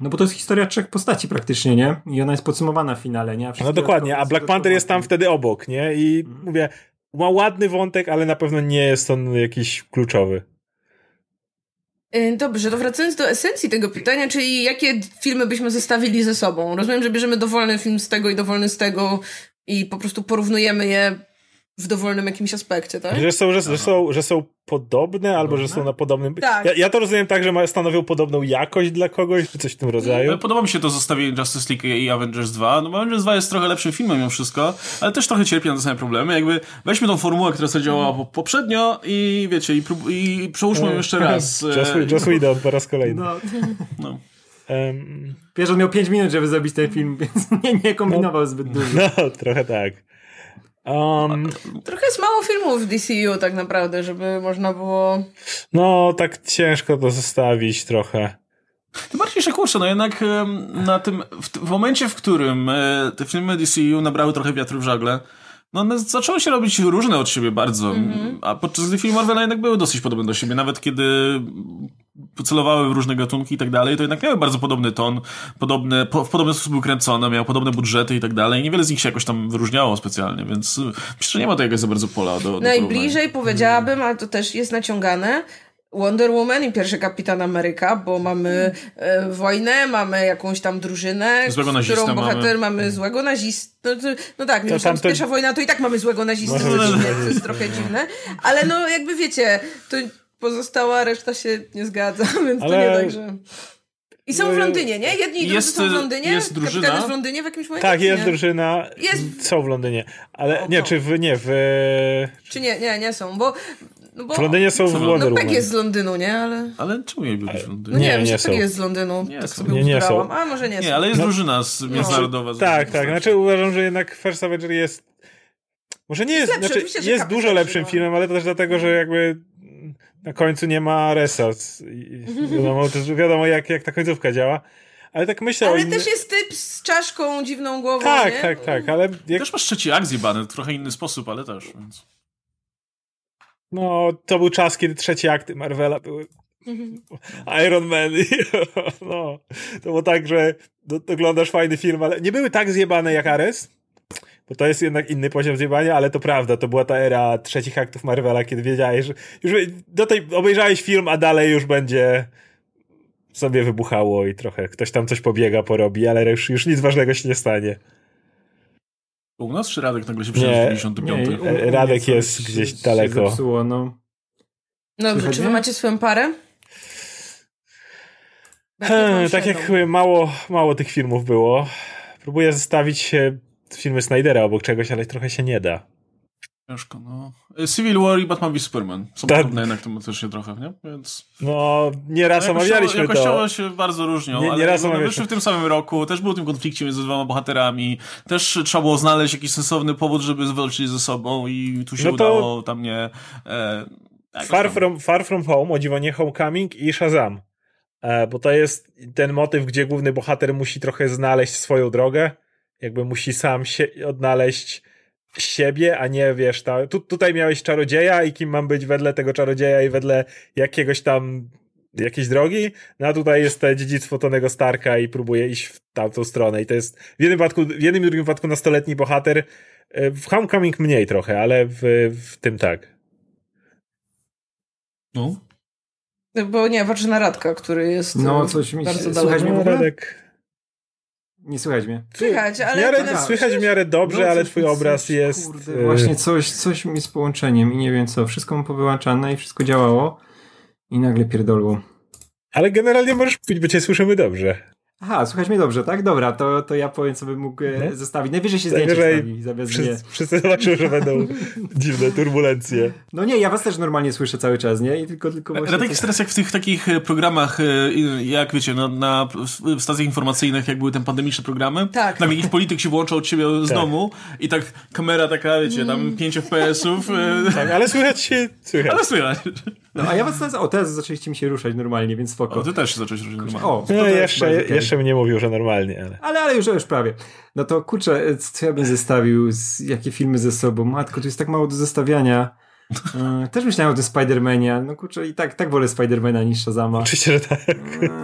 No bo to jest historia trzech postaci praktycznie, nie? I ona jest podsumowana w finale, nie? no dokładnie, a Black Panther jest tam wtedy obok, nie? I mhm. mówię, ma ładny wątek, ale na pewno nie jest on jakiś kluczowy. Y, dobrze, to wracając do esencji tego pytania, czyli jakie filmy byśmy zestawili ze sobą? Rozumiem, że bierzemy dowolny film z tego i dowolny z tego i po prostu porównujemy je w dowolnym jakimś aspekcie, tak? Że są, że, że są, że są podobne, albo że są na podobnym... Tak. Ja, ja to rozumiem tak, że stanowią podobną jakość dla kogoś, czy coś w tym rodzaju. Podoba mi się to zestawienie Justice League i Avengers 2. No Avengers 2 jest trochę lepszym filmem mimo wszystko, ale też trochę cierpi na te same problemy. Jakby weźmy tą formułę, która sobie działała mm. poprzednio i wiecie, i, prób- i przełóżmy ją jeszcze raz. Just Whedon po raz kolejny. No. no. Um, Wiesz, on miał 5 minut, żeby zrobić ten film, więc nie, nie kombinował no, zbyt dużo. No, trochę tak. Um, Trochę jest mało filmów w DCU tak naprawdę, żeby można było... No, tak ciężko to zostawić trochę. Tym bardziej, że kurczę, no jednak na tym, w, w momencie, w którym e, te filmy DCU nabrały trochę wiatru w żagle, no one zaczęły się robić różne od siebie bardzo, mm -hmm. a podczas gdy filmy Marvela jednak były dosyć podobne do siebie, nawet kiedy celowały w różne gatunki i tak dalej, to jednak miały bardzo podobny ton, podobne, po, w podobny sposób były kręcone, miały podobne budżety i tak dalej. Niewiele z nich się jakoś tam wyróżniało specjalnie, więc myślę, że nie ma to jakiegoś za bardzo pola do, do Najbliżej powiedziałabym, ale to też jest naciągane, Wonder Woman i pierwszy Kapitan Ameryka, bo mamy e, wojnę, mamy jakąś tam drużynę, złego którą bohater mamy, mamy złego nazistę. No, no, tak, mimo że tam pierwsza wojna, to i tak mamy złego nazistę, to jest trochę dziwne. Ale no jakby wiecie, to pozostała reszta się nie zgadza, więc Ale... to nie tak, że... I są w Londynie, nie? Jedni i drudzy są w Londynie. Jest drużyna. Kapitan jest w Londynie w jakimś momencie? Tak, jest nie? drużyna. Jest... Są w Londynie. Ale o, nie, no. czy w, nie, w... Czy nie, nie, nie są, bo no bo, w Londynie są w Wonder No Peg jest z Londynu, nie? Ale, ale czemu nie byli w Londynie? No nie, nie, nie są. jest z Londynu. Nie, tak są. sobie nie, nie są. A może nie, nie są. ale jest no, drużyna z, międzynarodowa. No, tak, tak. Znaczy uważam, że jednak First Avenger jest może nie jest, jest, lepszy, znaczy, jest dużo lepszym filmem, ale to też dlatego, że jakby na końcu nie ma Resa. Wiadomo, wiadomo jak, jak ta końcówka działa. Ale tak myślę Ale też jest typ z czaszką, dziwną głową, Tak, nie? tak, tak, ale... Jak... Też masz trzeci akt zjebany, w trochę inny sposób, ale też, więc... No, to był czas, kiedy trzecie akty Marvela były Iron Man. no, to było tak, że oglądasz fajny film, ale nie były tak zjebane jak Ares, bo to jest jednak inny poziom zjebania, ale to prawda, to była ta era trzecich aktów Marvela, kiedy wiedziałeś, że już do tej obejrzałeś film, a dalej już będzie sobie wybuchało i trochę ktoś tam coś pobiega, porobi, ale już, już nic ważnego się nie stanie. U nas czy Radek nagle się przeniósł w 95? Nie, Radek jest gdzieś daleko. Zepsuło, no. Dobrze, czy wy macie swoją parę? Hmm, tak jak mało, mało tych filmów było. Próbuję zestawić filmy Snydera obok czegoś, ale trochę się nie da. Ciężko, no. Civil War i Batman v Superman są tak. podobne jednak tematycznie trochę, nie? Więc... No, nieraz no, omawialiśmy jakościowo to. się bardzo różnią, nie, nie raz ale wyszły w tym samym roku, też był w tym konflikcie między dwoma bohaterami, też trzeba było znaleźć jakiś sensowny powód, żeby walczyć ze sobą i tu się no to... udało tam nie... E, Far, from, Far From Home, o dziwo nie Homecoming i Shazam. E, bo to jest ten motyw, gdzie główny bohater musi trochę znaleźć swoją drogę, jakby musi sam się odnaleźć siebie, a nie wiesz, ta, tu, tutaj miałeś czarodzieja i kim mam być wedle tego czarodzieja i wedle jakiegoś tam jakiejś drogi, no a tutaj jest to dziedzictwo Tonego Starka i próbuje iść w tamtą stronę i to jest w jednym, wypadku, w jednym i drugim wypadku nastoletni bohater, e, w Homecoming mniej trochę, ale w, w tym tak. No. Bo nie, patrzę na Radka, który jest no, coś mi bardzo daleko. No, Radek... Nie słychać mnie. Słychać, ale... W miarę, tak, słychać w miarę dobrze, no, ale twój obraz coś, jest... Kurde, y- właśnie coś, coś mi z połączeniem i nie wiem co. Wszystko mu powyłączane i wszystko działało i nagle pierdolło. Ale generalnie możesz mówić, bo cię słyszymy dobrze. Aha, słuchać mnie dobrze, tak? Dobra, to, to ja powiem, co bym mógł e, no. zostawić. Najwyżej się zdjęcie wstawi, zamiast wszyscy, wszyscy zobaczą, że będą dziwne turbulencje. No nie, ja was też normalnie słyszę cały czas, nie? I tylko, tylko właśnie... Radek jest teraz jak w tych takich e, programach, e, jak wiecie, na, na stacjach informacyjnych, jak były te pandemiczne programy. Tak. Tam jakiś polityk się włączał od ciebie z tak. domu i tak kamera taka, wiecie, tam 5 mm. FPS-ów. Tak, ale słychać się, słychać. Ale słychać. No a ja was teraz, o teraz zaczęliście mi się ruszać normalnie, więc spoko. O, ty też zacząłeś ruszać normalnie. O, no, jeszcze, okay. Jeszcze mnie mówił, że normalnie, ale... Ale, ale już, już prawie. No to kurczę, co ja bym zestawił, z, jakie filmy ze sobą? Matko, tu jest tak mało do zestawiania. E, też myślałem o tym Spidermanie, no kurczę, i tak, tak wolę Spidermana niż Shazama. Oczywiście, że tak. E,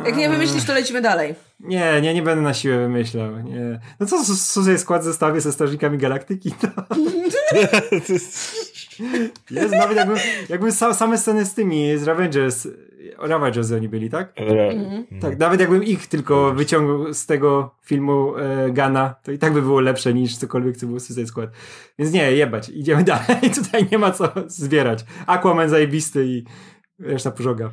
Jak nie wymyślisz, to lecimy dalej. Nie, nie, nie będę na siłę wymyślał. Nie. No co, co, co sobie skład zestawię ze Strażnikami Galaktyki? To... Jest, nawet jakbym, jakbym same sceny z tymi, z Avengers, Ravagers oni byli, tak? Mhm. Tak, nawet jakbym ich tylko wyciągnął z tego filmu e, Gana, to i tak by było lepsze niż cokolwiek, co było Suicide Squad. Więc nie, jebać, idziemy dalej. Tutaj nie ma co zbierać. Aquaman zajebisty i reszta pożoga.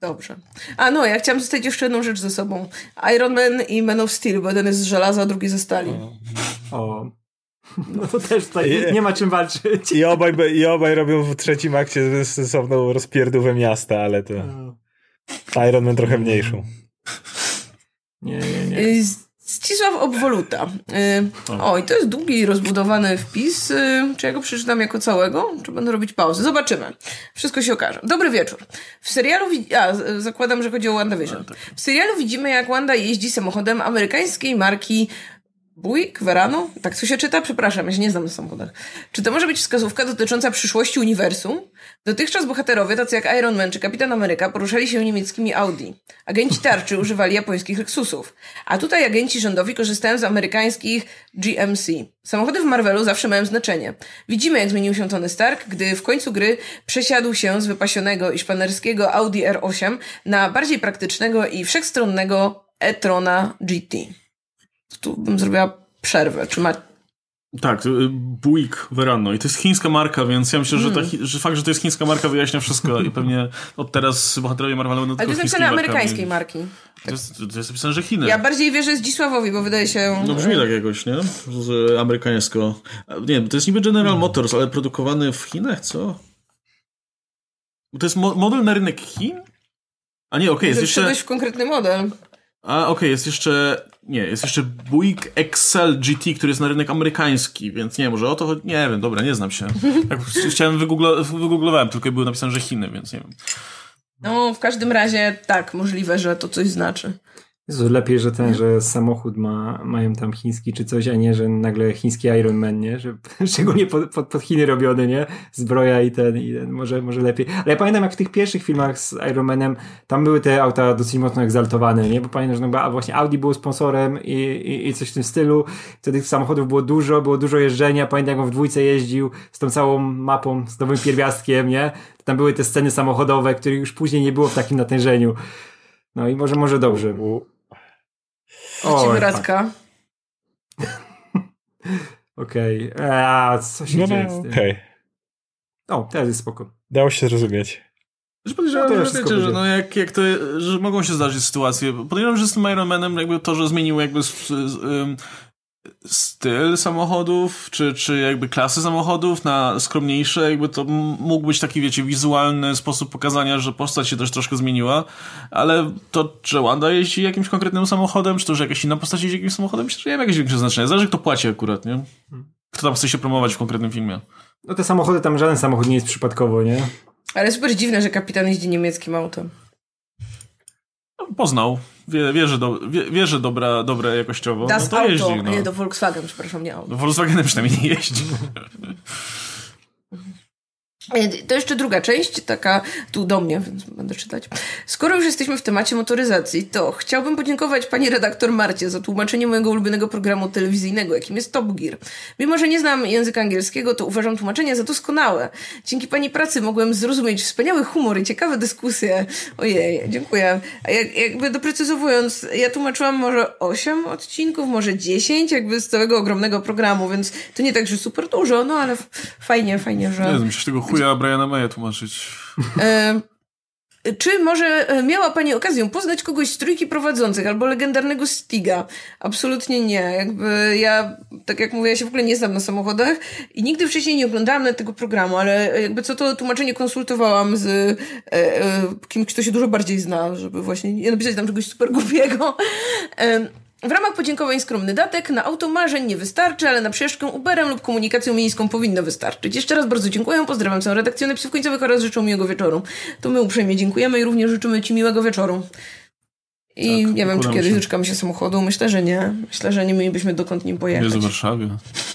Dobrze. A no, ja chciałam zostawić jeszcze jedną rzecz ze sobą. Iron Man i Man of Steel, bo jeden jest z żelaza, a drugi ze stali. O. No to też tutaj nie ma czym walczyć. I obaj, I obaj robią w trzecim akcie sensowną rozpierdówę miasta, ale to Iron Man trochę mniejszą. Nie, nie, nie. Zdzisław Obwoluta. O, i to jest długi i rozbudowany wpis. Y, czy ja go przeczytam jako całego? Czy będę robić pauzę? Zobaczymy. Wszystko się okaże. Dobry wieczór. W serialu... A, zakładam, że chodzi o WandaVision. Tak. W serialu widzimy, jak Wanda jeździ samochodem amerykańskiej marki Buick? Verano? Tak co się czyta? Przepraszam, ja się nie znam na samochodach. Czy to może być wskazówka dotycząca przyszłości uniwersum? Dotychczas bohaterowie, tacy jak Iron Man czy Kapitan Ameryka, poruszali się niemieckimi Audi. Agenci tarczy używali japońskich Lexusów. A tutaj agenci rządowi korzystają z amerykańskich GMC. Samochody w Marvelu zawsze mają znaczenie. Widzimy, jak zmienił się Tony Stark, gdy w końcu gry przesiadł się z wypasionego i szpanerskiego Audi R8 na bardziej praktycznego i wszechstronnego e-trona GT tu bym zrobiła przerwę. Czy ma... Tak, y, Buick Verano i to jest chińska marka, więc ja myślę, że, ta, że fakt, że to jest chińska marka wyjaśnia wszystko i pewnie od teraz bohaterowie Marvelu będą Ale to jest napisane amerykańskiej marki. To jest, to jest napisane, że Chiny. Ja bardziej wierzę Zdzisławowi, bo wydaje się... No brzmi tak jakoś, nie? Z amerykańsko. Nie to jest niby General Motors, ale produkowany w Chinach, co? To jest mo model na rynek Chin? A nie, okej, okay, jest jeszcze... w konkretny model. A okej, okay, jest jeszcze. Nie, jest jeszcze Buick Excel GT, który jest na rynek amerykański, więc nie, może o to chodzi. Nie wiem, dobra, nie znam się. Tak, chciałem wygoogla, wygooglowałem, tylko było napisane, że Chiny, więc nie wiem. No, w każdym razie tak, możliwe, że to coś znaczy. Jezu, lepiej, że ten, że samochód ma, mają tam chiński czy coś, a nie, że nagle chiński Iron Man, nie? Że, szczególnie pod, pod, pod Chiny robiony, nie? Zbroja i ten, i ten, może, może lepiej. Ale ja pamiętam, jak w tych pierwszych filmach z Iron Manem, tam były te auta dosyć mocno egzaltowane, nie? Bo pamiętam, że no, właśnie Audi było sponsorem i, i, i, coś w tym stylu. Wtedy tych samochodów było dużo, było dużo jeżdżenia. Pamiętam, jak on w dwójce jeździł z tą całą mapą, z nowym pierwiastkiem, nie? Tam były te sceny samochodowe, których już później nie było w takim natężeniu. No i może, może dobrze. Lecimy Radka. Okej. Okay. A co się no, dzieje no, Okej. Okay. O, teraz jest spoko. Dało się zrozumieć. Że podejrzewam, no że, wiecie, że, no jak, jak to, że mogą się zdarzyć sytuacje. Podejrzewam, że z tym Iron Manem jakby to, że zmienił jakby z, z, styl samochodów, czy, czy jakby klasy samochodów na skromniejsze, jakby to mógł być taki, wiecie, wizualny sposób pokazania, że postać się też troszkę zmieniła, ale to, że Wanda jeździ jakimś konkretnym samochodem, czy to, że jakaś inna postać jeździ jakimś samochodem, myślę, że nie ma jakiegoś większego znaczenia. Zależy, kto płaci akurat, nie? Kto tam chce się promować w konkretnym filmie. No te samochody, tam żaden samochód nie jest przypadkowo, nie? Ale super dziwne, że kapitan jeździ niemieckim autem. Poznał. Wie, wie, że, do, wie, wie, że dobra, dobre jakościowo. Das no to auto, jeździ, no. nie, do Volkswagen, przepraszam, nie auto. Do Volkswagenem przynajmniej nie jeździ. E, to jeszcze druga część, taka tu do mnie, więc będę czytać. Skoro już jesteśmy w temacie motoryzacji, to chciałbym podziękować pani redaktor Marcie za tłumaczenie mojego ulubionego programu telewizyjnego, jakim jest Top Gear. Mimo, że nie znam języka angielskiego, to uważam tłumaczenie za doskonałe. Dzięki pani pracy mogłem zrozumieć wspaniały humor i ciekawe dyskusje. Ojej, dziękuję. A jak, jakby doprecyzowując, ja tłumaczyłam może 8 odcinków, może 10, jakby z całego ogromnego programu, więc to nie tak, że super dużo, no ale fajnie, fajnie, że... Nie, musisz tego chuja Briana Maya tłumaczyć. E, czy może e, miała Pani okazję poznać kogoś z trójki prowadzących albo legendarnego Stiga? Absolutnie nie. Jakby ja, tak jak mówię, ja się w ogóle nie znam na samochodach i nigdy wcześniej nie oglądałam tego programu, ale jakby co to tłumaczenie konsultowałam z e, e, kimś, kto się dużo bardziej zna, żeby właśnie nie napisać tam czegoś super głupiego. E, w ramach podziękowań skromny datek na auto marzeń nie wystarczy, ale na przejażdżkę Uberem lub komunikacją miejską powinno wystarczyć. Jeszcze raz bardzo dziękuję, pozdrawiam całą redakcję napisów końcowych oraz życzę miłego wieczoru. To my uprzejmie dziękujemy i również życzymy Ci miłego wieczoru. I tak, nie wiem, czy kiedyś doczekamy się samochodu. Myślę, że nie. Myślę, że nie mielibyśmy dokąd nim pojechać. Jest w Warszawie.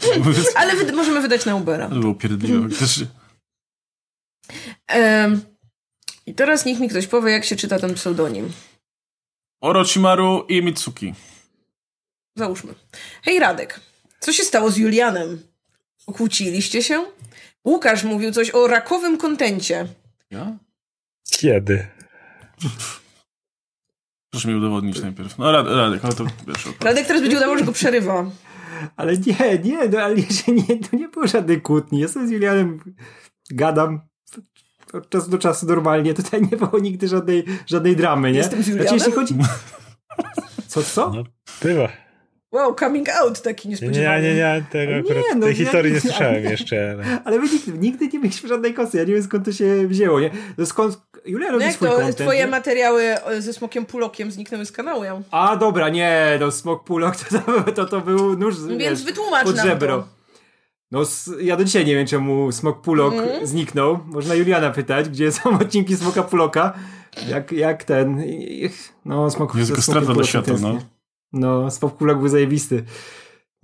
ale wy- możemy wydać na Ubera. To było pierdliwe. Um, I teraz niech mi ktoś powie, jak się czyta ten pseudonim. Orochimaru i Mitsuki. Załóżmy. Hej Radek, co się stało z Julianem? Okłóciliście się? Łukasz mówił coś o rakowym kontencie. Ja? Kiedy? Proszę mi udowodnić najpierw. No Rad Radek, ale to wiesz. Radek teraz będzie udawał, że go przerywa. Ale nie, nie, no, ale nie, to nie było żadnej kłótni. Ja sobie z Julianem gadam od czasu do czasu normalnie. Tutaj nie było nigdy żadnej, żadnej dramy, nie? Jestem z Julianem? Znaczy, jeśli chodzi... Co, co? No, bywa. Wow, coming out taki niespodziewany. Nie, nie, nie, tego akurat, nie, no, tej historii nie słyszałem jeszcze. Ale, ale my nigdy, nigdy nie mieliśmy żadnej kosy, ja nie wiem skąd to się wzięło, nie? No skąd, Julia robi no jak swój to, content, twoje nie? materiały ze Smokiem Pulokiem zniknęły z kanału. A, dobra, nie, no Smok Pulok to, to, to, to był nóż, Więc wiesz, wytłumacz pod żebro. No, ja do dzisiaj nie wiem, czemu Smok Pulok mm. zniknął. Można Juliana pytać, gdzie są odcinki Smoka Puloka. Jak, jak ten... No, Smok... Jest go strata do świata, no. No, Smok Pulok był zajebisty.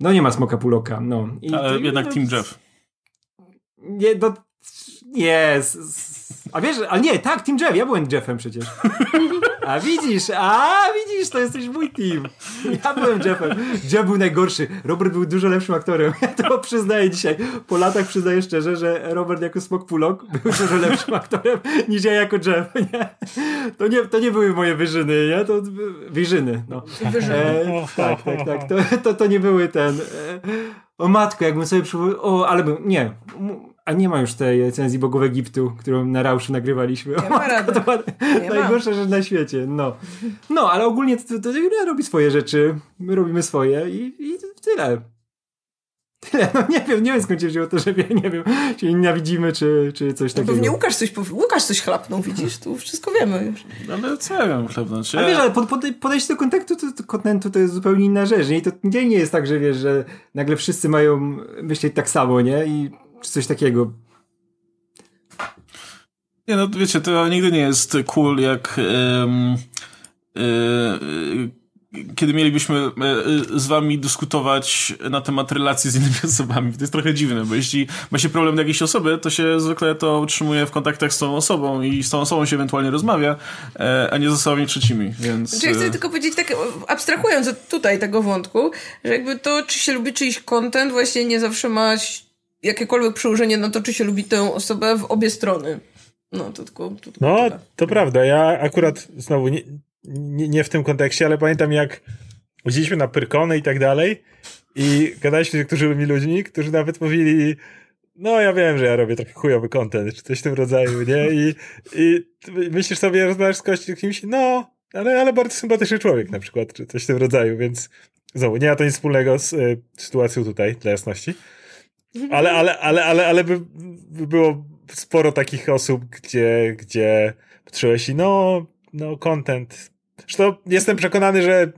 No, nie ma Smoka Puloka, no. I, Ale jednak Team Jeff. Nie, no... Nie, a wiesz, ale nie, tak, Team Jeff, ja byłem Jeffem przecież. A widzisz, a widzisz, to jesteś mój team. Ja byłem Jeffem. Jeff był najgorszy. Robert był dużo lepszym aktorem. Ja to przyznaję dzisiaj. Po latach przyznaję szczerze, że Robert jako Smok Pulok był dużo lepszym aktorem niż ja jako Jeff. Nie? To, nie, to nie były moje wyżyny, nie? To wyżyny, no. Wyżyny. E, tak, tak, tak. To, to, to nie były ten... E, o matko, jakbym sobie przypomniał... O, ale bym... Nie a nie ma już tej recenzji Bogów Egiptu, którą na Rauszu nagrywaliśmy. Nie ma rady. To najgorsza rzecz na świecie. No, no ale ogólnie to, to, to robi swoje rzeczy, my robimy swoje i, i tyle. Tyle, no nie wiem, nie wiem skąd się wzięło to, że nie wiem, się nienawidzimy, czy, czy coś no takiego. Pewnie Łukasz coś, Łukasz coś chlapnął, widzisz, tu wszystko wiemy już. Ale co ja wiem chlapnąć? Ja... A wiesz, ale pod, pod, podejście do kontaktu to, to, kontentu to jest zupełnie inna rzecz, nie? I to nie, nie jest tak, że wiesz, że nagle wszyscy mają myśleć tak samo, nie? I czy coś takiego. Nie, no wiecie, to nigdy nie jest cool, jak um, kiedy mielibyśmy e, z wami dyskutować na temat relacji z innymi osobami. To jest trochę dziwne, bo jeśli ma się problem do jakiejś osoby, to się zwykle to utrzymuje w kontaktach z tą osobą i z tą osobą się ewentualnie rozmawia, a nie z osobami trzecimi, więc... Znaczy, ja chcę tylko powiedzieć tak, abstrahując od tutaj tego wątku, że jakby to, czy się lubi czyjś content, właśnie nie zawsze ma jakiekolwiek przełożenie na to, czy się lubi tę osobę w obie strony. No, to tylko. To tylko no, tyle. to prawda. Ja akurat znowu nie, nie, nie, w tym kontekście, ale pamiętam jak chodziliśmy na Pyrkony i tak dalej i gadaliśmy z niektórymi ludźmi, którzy nawet mówili no ja wiem, że ja robię trochę chujowy content, czy coś w tym rodzaju, nie? I, i myślisz sobie, rozmawiasz z kimś, no, ale, ale bardzo sympatyczny człowiek na przykład, czy coś w tym rodzaju, więc Znowu, nie ma to nic wspólnego z y, sytuacją tutaj, dla jasności. Ale, ale, ale, ale, ale by, by było sporo takich osób, gdzie, gdzie patrzyłeś i no, no, content. Zresztą jestem przekonany, że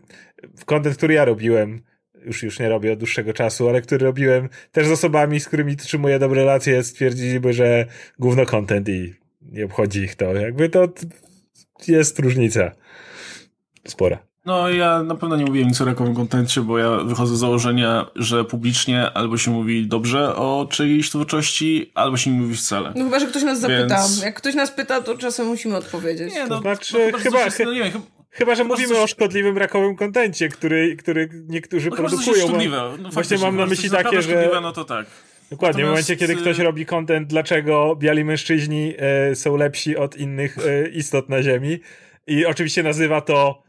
content, który ja robiłem, już, już nie robię od dłuższego czasu, ale który robiłem też z osobami, z którymi trzymuję dobre relacje, stwierdziliby, że gówno content i nie obchodzi ich to. Jakby to jest różnica spora. No, ja na pewno nie mówiłem nic o rakowym kontencie, bo ja wychodzę z założenia, że publicznie albo się mówi dobrze o czyjejś twórczości, albo się nie mówi wcale. No chyba, że ktoś nas zapyta. Więc... Jak ktoś nas pyta, to czasem musimy odpowiedzieć. Nie, no, to znaczy, no, chyba, chyba, no, nie, chyba, chyba, że mówimy coś... o szkodliwym rakowym kontencie, który, który niektórzy no, produkują. No, właśnie mam na myśli takie, że... No to tak. Dokładnie, Natomiast... w momencie, kiedy ktoś robi content, dlaczego biali mężczyźni e, są lepsi od innych e, istot na Ziemi i oczywiście nazywa to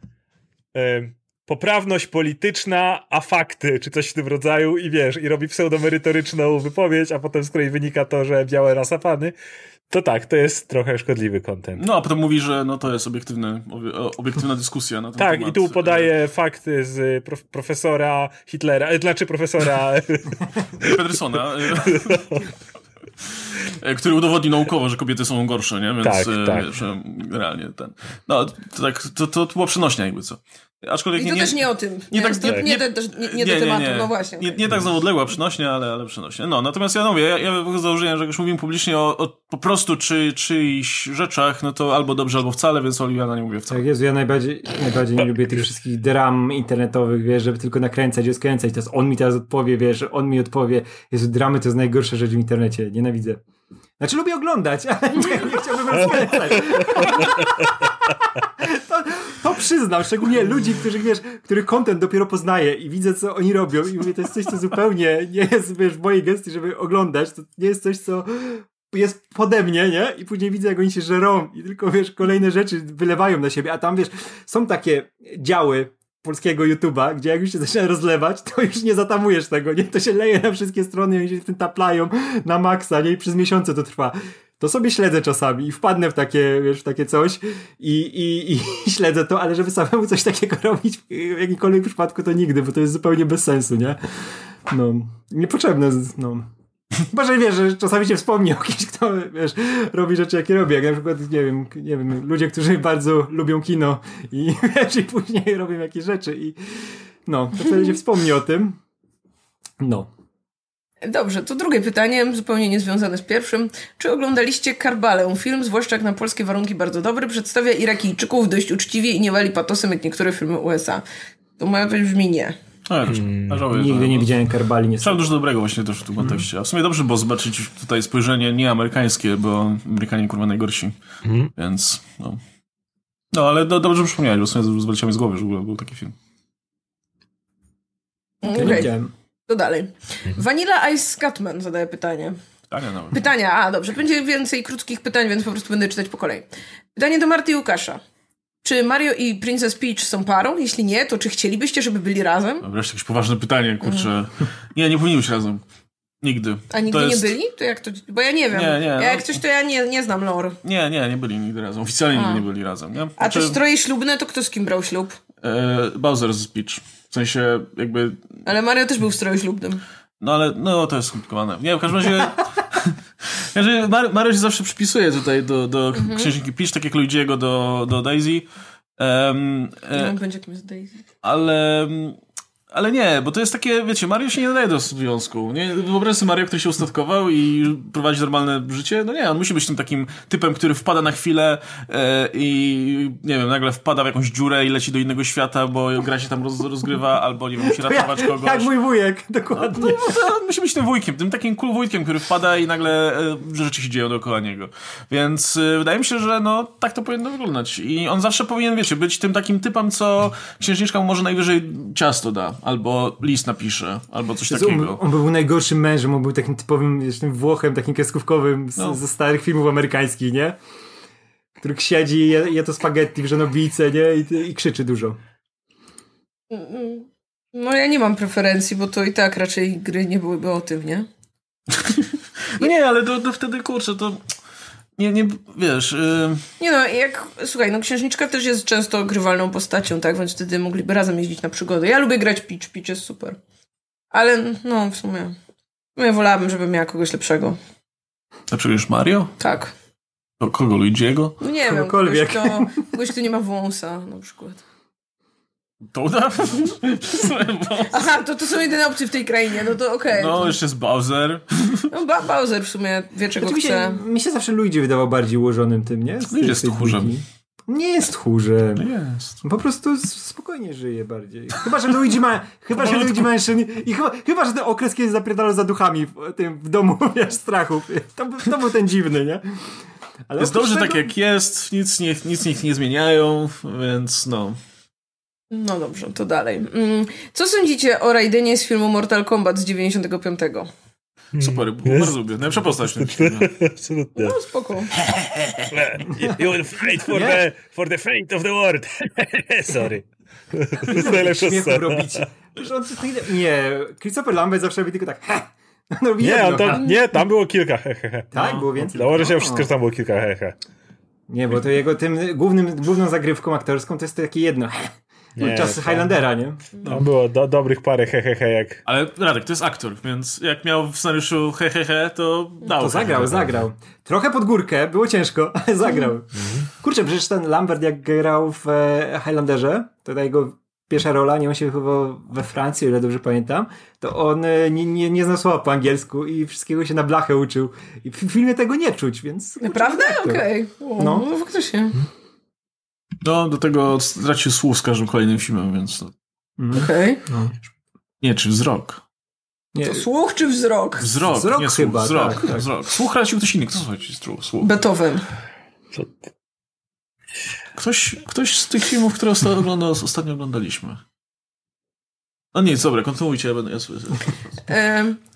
poprawność polityczna, a fakty, czy coś w tym rodzaju i wiesz, i robi pseudomerytoryczną wypowiedź, a potem z której wynika to, że białe rasapany, to tak, to jest trochę szkodliwy kontent. No, a potem mówi, że no to jest obiektywny, obiektywna dyskusja na ten Tak, temat. i tu podaje fakty z prof profesora Hitlera, e, znaczy profesora... Pedersona. E, który udowodni naukowo, że kobiety są gorsze, nie? Więc tak, e, tak. Wiesz, realnie ten. No, to, tak, to, to, to było przenośnia jakby co. Aczkolwiek I to nie, też nie o tym. Nie, nie, tak, nie, nie, nie, nie, do tematu, no właśnie. Nie, nie tak znowu odległa przynośnia, ale, ale przynośnie. No, natomiast ja mówię, ja, ja wychodzę z założenia, że jak już mówimy publicznie o, o po prostu czy, czyichś rzeczach, no to albo dobrze, albo wcale, więc Oliwiana nie mówię wcale. Tak jest, ja najbardziej, najbardziej nie lubię tych wszystkich dram internetowych, wiesz, żeby tylko nakręcać, rozkręcać. Teraz on mi teraz odpowie, wiesz, on mi odpowie. Jezu, dramy to jest najgorsza rzecz w internecie. Nienawidzę. Znaczy lubię oglądać, ale nie, nie chciałbym rozkręcać. To, to, przyznam, szczególnie ludzi, których, wiesz, których content dopiero poznaję i widzę, co oni robią i mówię, to jest coś, co zupełnie nie jest, wiesz, w mojej gestii, żeby oglądać, to nie jest coś, co jest pode mnie, nie? I później widzę, jak oni się żerą i tylko, wiesz, kolejne rzeczy wylewają na siebie, a tam, wiesz, są takie działy polskiego YouTube'a, gdzie jak już się zaczyna rozlewać, to już nie zatamujesz tego, nie? To się leje na wszystkie strony oni się w tym taplają na maksa, nie? I przez miesiące to trwa. To sobie śledzę czasami i wpadnę w takie, wiesz, w takie coś i, i, i śledzę to, ale żeby samemu coś takiego robić w jakimkolwiek przypadku to nigdy, bo to jest zupełnie bez sensu, nie? No, niepotrzebne, no. Chyba, że wiesz, że czasami się wspomni o kimś, kto wiesz, robi rzeczy, jakie robi. Jak na przykład, nie wiem, nie wiem, ludzie, którzy bardzo lubią kino i wiesz, i później robią jakieś rzeczy i no, to wtedy się wspomni o tym. No. Dobrze, to drugie pytanie, zupełnie niezwiązane z pierwszym. Czy oglądaliście Karbalę? Film, zwłaszcza jak na polskie warunki bardzo dobry, przedstawia Irakijczyków dość uczciwie i nie wali patosem jak niektóre filmy USA. To moja odpowiedź brzmi nie. A, hmm, żałuję, nigdy nie widziałem Karbali. Nie Trzeba dużo dobrego właśnie też w tym kontekście. A w sumie dobrze było zobaczyć tutaj spojrzenie nie amerykańskie, bo Amerykanie kurwa najgorsi. Hmm. Więc no. No, ale do, dobrze przypomniałeś, bo w sumie zwalczyłem z głowy, że był taki film. Okay. To dalej. Mhm. Vanilla Ice Scatman zadaje pytanie. Pytania nawet. Pytania, a dobrze. Będzie więcej krótkich pytań, więc po prostu będę czytać po kolei. Pytanie do Marty Łukasza. Czy Mario i Princess Peach są parą? Jeśli nie, to czy chcielibyście, żeby byli razem? No, wreszcie jakieś poważne pytanie, kurczę. Mm. Nie, nie powinni być razem. Nigdy. A nigdy jest... nie byli? To jak to... Bo ja nie wiem. Nie, nie, ja jak no... coś, to ja nie, nie znam lore. Nie, nie, nie byli nigdy razem. Oficjalnie nigdy nie byli razem. Nie? Znaczy... A te stroje ślubne, to kto z kim brał ślub? E, Bowser z Peach. Sensie jakby... Ale Mario też był w stroju ślubnym. No ale, no to jest skomplikowane. Nie, w każdym razie... Mario się zawsze przypisuje tutaj do, do mhm. księżniczki Peach, tak jak Luigi'ego do, do Daisy. Um, e, nie będzie jakimś Daisy. Ale ale nie, bo to jest takie, wiecie, Mario się nie nadaje do związku. Nie? Wyobraź sobie Mario, który się ustatkował i prowadzi normalne życie. No nie, on musi być tym takim typem, który wpada na chwilę e, i nie wiem, nagle wpada w jakąś dziurę i leci do innego świata, bo gra się tam roz, rozgrywa, albo nie wiem, musi ratować jak, kogoś. Jak mój wujek, dokładnie. No, no, on musi być tym wujkiem, tym takim cool wujkiem, który wpada i nagle e, rzeczy się dzieją dookoła niego. Więc e, wydaje mi się, że no tak to powinno wyglądać. I on zawsze powinien, wiecie, być tym takim typem, co księżniczka mu może najwyżej ciasto da albo list napisze, albo coś takiego. On, on, był najgorszym mężem, on był takim typowym jeszcze Włochem, takim kreskówkowym z, no. ze starych filmów amerykańskich, nie? Który siedzi i je, je to spaghetti w żenobice, nie? I, I krzyczy dużo. No ja nie mam preferencji, bo to i tak raczej gry nie byłyby o tym, nie? no nie, ale to, to wtedy kurczę, to nie, nie, wiesz... Yy... Nie no, jak, słuchaj, no księżniczka też jest często grywalną postacią, tak, więc wtedy mogliby razem jeździć na przygody. Ja lubię grać Peach, Peach jest super. Ale, no, w sumie, ja wolałabym, żeby miała kogoś lepszego. Lepszego niż Mario? Tak. O, kogo, Luigiego? No nie wiem, kogoś kto, kogoś, kto nie ma wąsa, na przykład. To uda? Aha, to, to są jedyne opcje w tej krainie, no to okej. Okay, no, jeszcze jest Bowser. No, ba Bowser w sumie wie, czego znaczy, chce. Mi się, mi się zawsze Luigi wydawał bardziej ułożonym tym, nie? Z, Luigi jest tchórzem. Nie jest tchórzem. Jest. Po prostu spokojnie żyje bardziej. Chyba, że Luigi ma, chyba, że Luigi ma jeszcze, i chyba, chyba, że ten okres, kiedy zapierdalał za duchami w, tym, w domu, wiesz, strachów. To, to był ten dziwny, nie? Ale jest dobrze tego... tak jak jest, nic, nie, nic nie zmieniają, więc no. No dobrze, to dalej. Mm, co sądzicie o Raidenie z filmu Mortal Kombat z 95? Super, jest? bardzo lubię. Najlepsza postać w tym filmie. Absolutnie. No spoko. you will fight for the, for the fate of the world. Sorry. To jest najlepsza scena. nie, Christopher Lambert zawsze robi tylko tak no, nie, on tam, nie, tam było kilka hehehe. Tak, no. było więcej. Założę się wszystko, że tam było kilka hehe. Nie, bo to jego tym głównym, główną zagrywką aktorską to jest to takie jedno. Nie, czas Highlandera, nie? No. było do, dobrych parę hehehe he, he, jak... Ale Radek, to jest aktor, więc jak miał w scenariuszu hehehe, he, he, to dał. To zagrał, he, zagrał. Trochę pod górkę, było ciężko, ale zagrał. Mm. Kurczę, przecież ten Lambert jak grał w e, Highlanderze, to ta jego pierwsza rola, nie on się chyba we Francji, o ile dobrze pamiętam, to on e, nie, nie, nie znał słowa po angielsku i wszystkiego się na blachę uczył. I w filmie tego nie czuć, więc... Naprawdę? Okej. Okay. No. no, faktycznie. No, do tego stracił słów z każdym kolejnym filmem, więc to... Mm. Okej. Okay. No. Nie, czy wzrok. Nie. To słuch czy wzrok? Wzrok, wzrok nie chyba, słuch, wzrok, tak, tak. wzrok. Słuch tracił ktoś inny. Kto tracił słuch? Beethoven. Co? Ktoś, ktoś z tych filmów, które ostatnio, ogląda, ostatnio oglądaliśmy. No nic, dobra, kontynuujcie. Ja będę, ja sobie...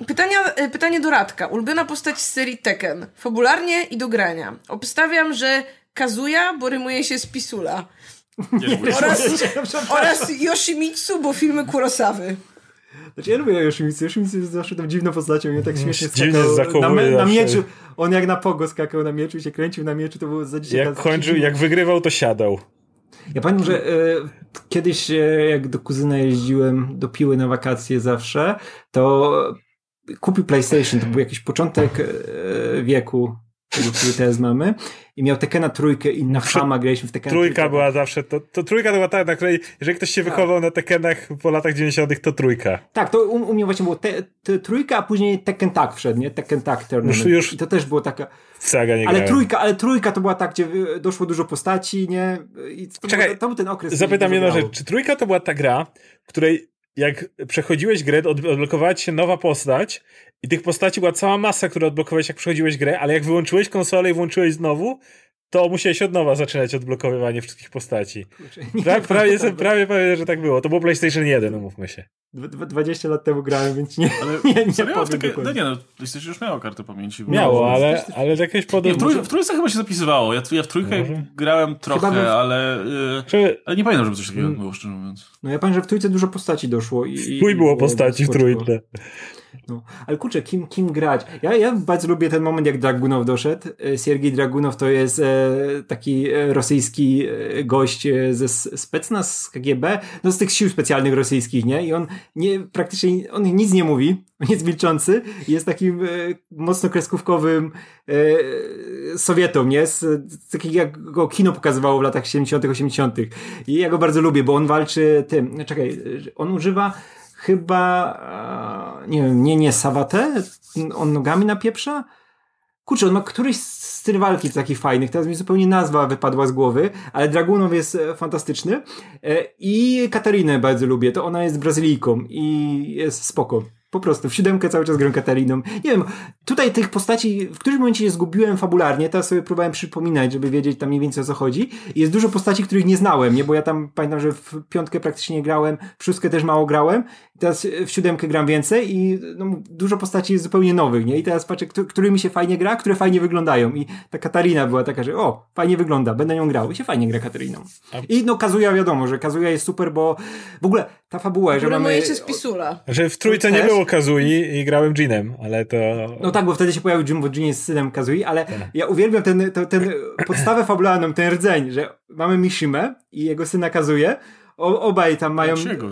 Pytania, e, pytanie do Radka. Ulubiona postać z serii Tekken. Fabularnie i do grania. Obstawiam, że Kazuya, bo rymuje się z Pisula. Nie, oraz, oraz Yoshimitsu, bo filmy Kurosawy. Znaczy ja lubię Yoshimitsu. Yoshimitsu jest zawsze tą dziwną postacią. On tak śmiesznie skakał na, na mieczu. On jak na pogo skakał na mieczu i się kręcił na mieczu, to było za dzisiaj. Jak kończył, jak wygrywał, to siadał. Ja pamiętam, że e, kiedyś e, jak do kuzyna jeździłem do Piły na wakacje zawsze, to kupił PlayStation, to był jakiś początek e, wieku tego, który teraz mamy. I miał Tekena trójkę i na Hama graliśmy w Tekena Trójka trójkę. była zawsze, to, to trójka to była ta, na której, jeżeli ktoś się tak. wychował na Tekenach po latach 90 to trójka. Tak, to u, u mnie właśnie było te, te, trójka, a później Tekken Tak wszedł, nie? Tekken Tak Tournament. Już, już I to też było taka... Saga nie ale grałem. trójka, ale trójka to była tak, gdzie doszło dużo postaci, nie? I to, Czekaj, był, to był ten okres. Zapytam jedną rzecz, czy trójka to była ta gra, w której jak przechodziłeś grę, odblokowała się nowa postać i tych postaci była cała masa, które odblokowałeś, jak przechodziłeś grę, ale jak wyłączyłeś konsolę i włączyłeś znowu, to musiałeś od nowa zaczynać odblokowywanie wszystkich postaci. Pra, prawie, jestem prawie pewien, że tak było. To było PlayStation 1, umówmy się. 20 lat temu grałem, więc nie, ale nie, nie? Takie, No nie, no, PlayStation już miało kartę pamięci. Miało, ale, ale jakieś podobne... w, trój, w trójce chyba się zapisywało. Ja, ja w trójkę Może? grałem trochę, by... ale, yy, ale nie pamiętam, żeby coś takiego było, szczerze mówiąc. No ja pamiętam, że w trójce dużo postaci doszło. I, Chuj było postaci w trójce. No. Ale kurczę, kim, kim grać? Ja, ja bardzo lubię ten moment, jak Dragunow doszedł. E, Siergiej Dragunow to jest e, taki e, rosyjski e, gość ze specnaz z KGB, no z tych sił specjalnych rosyjskich, nie? I on nie, praktycznie, on nic nie mówi, on jest milczący, jest takim e, mocno kreskówkowym e, Sowietą, nie? Z, z jak go kino pokazywało w latach 70 80 I ja go bardzo lubię, bo on walczy tym, czekaj, on używa chyba, nie wiem, nie, nie Sawatę, on nogami napieprza? Kurczę, on ma któryś styl walki takich fajnych, teraz mi zupełnie nazwa wypadła z głowy, ale Dragunow jest e, fantastyczny e, i Katarinę bardzo lubię, to ona jest Brazylijką i jest spoko. Po prostu w siódemkę cały czas gram Katariną. Nie wiem, tutaj tych postaci w którymś momencie je zgubiłem fabularnie, teraz sobie próbowałem przypominać, żeby wiedzieć tam mniej więcej o co chodzi. Jest dużo postaci, których nie znałem, nie? Bo ja tam pamiętam, że w piątkę praktycznie nie grałem, w szóstkę też mało grałem. Teraz w siódemkę gram więcej i no, dużo postaci jest zupełnie nowych, nie? I teraz patrzę, którymi się fajnie gra, które fajnie wyglądają. I ta Katarina była taka, że o, fajnie wygląda, będę nią grał. I się fajnie gra Katariną. I no Kazuya wiadomo, że Kazuya jest super, bo w ogóle ta fabuła, że mamy... się z Pisula. Że w trójce nie było Kazui i grałem Jeanem, ale to... No tak, bo wtedy się pojawił Jim, bo Jean jest synem Kazui, ale tak. ja uwielbiam ten, to, ten podstawę fabularną, ten rdzeń, że mamy Mishimę i jego syna Kazuje, o, obaj tam mają... Dlaczego?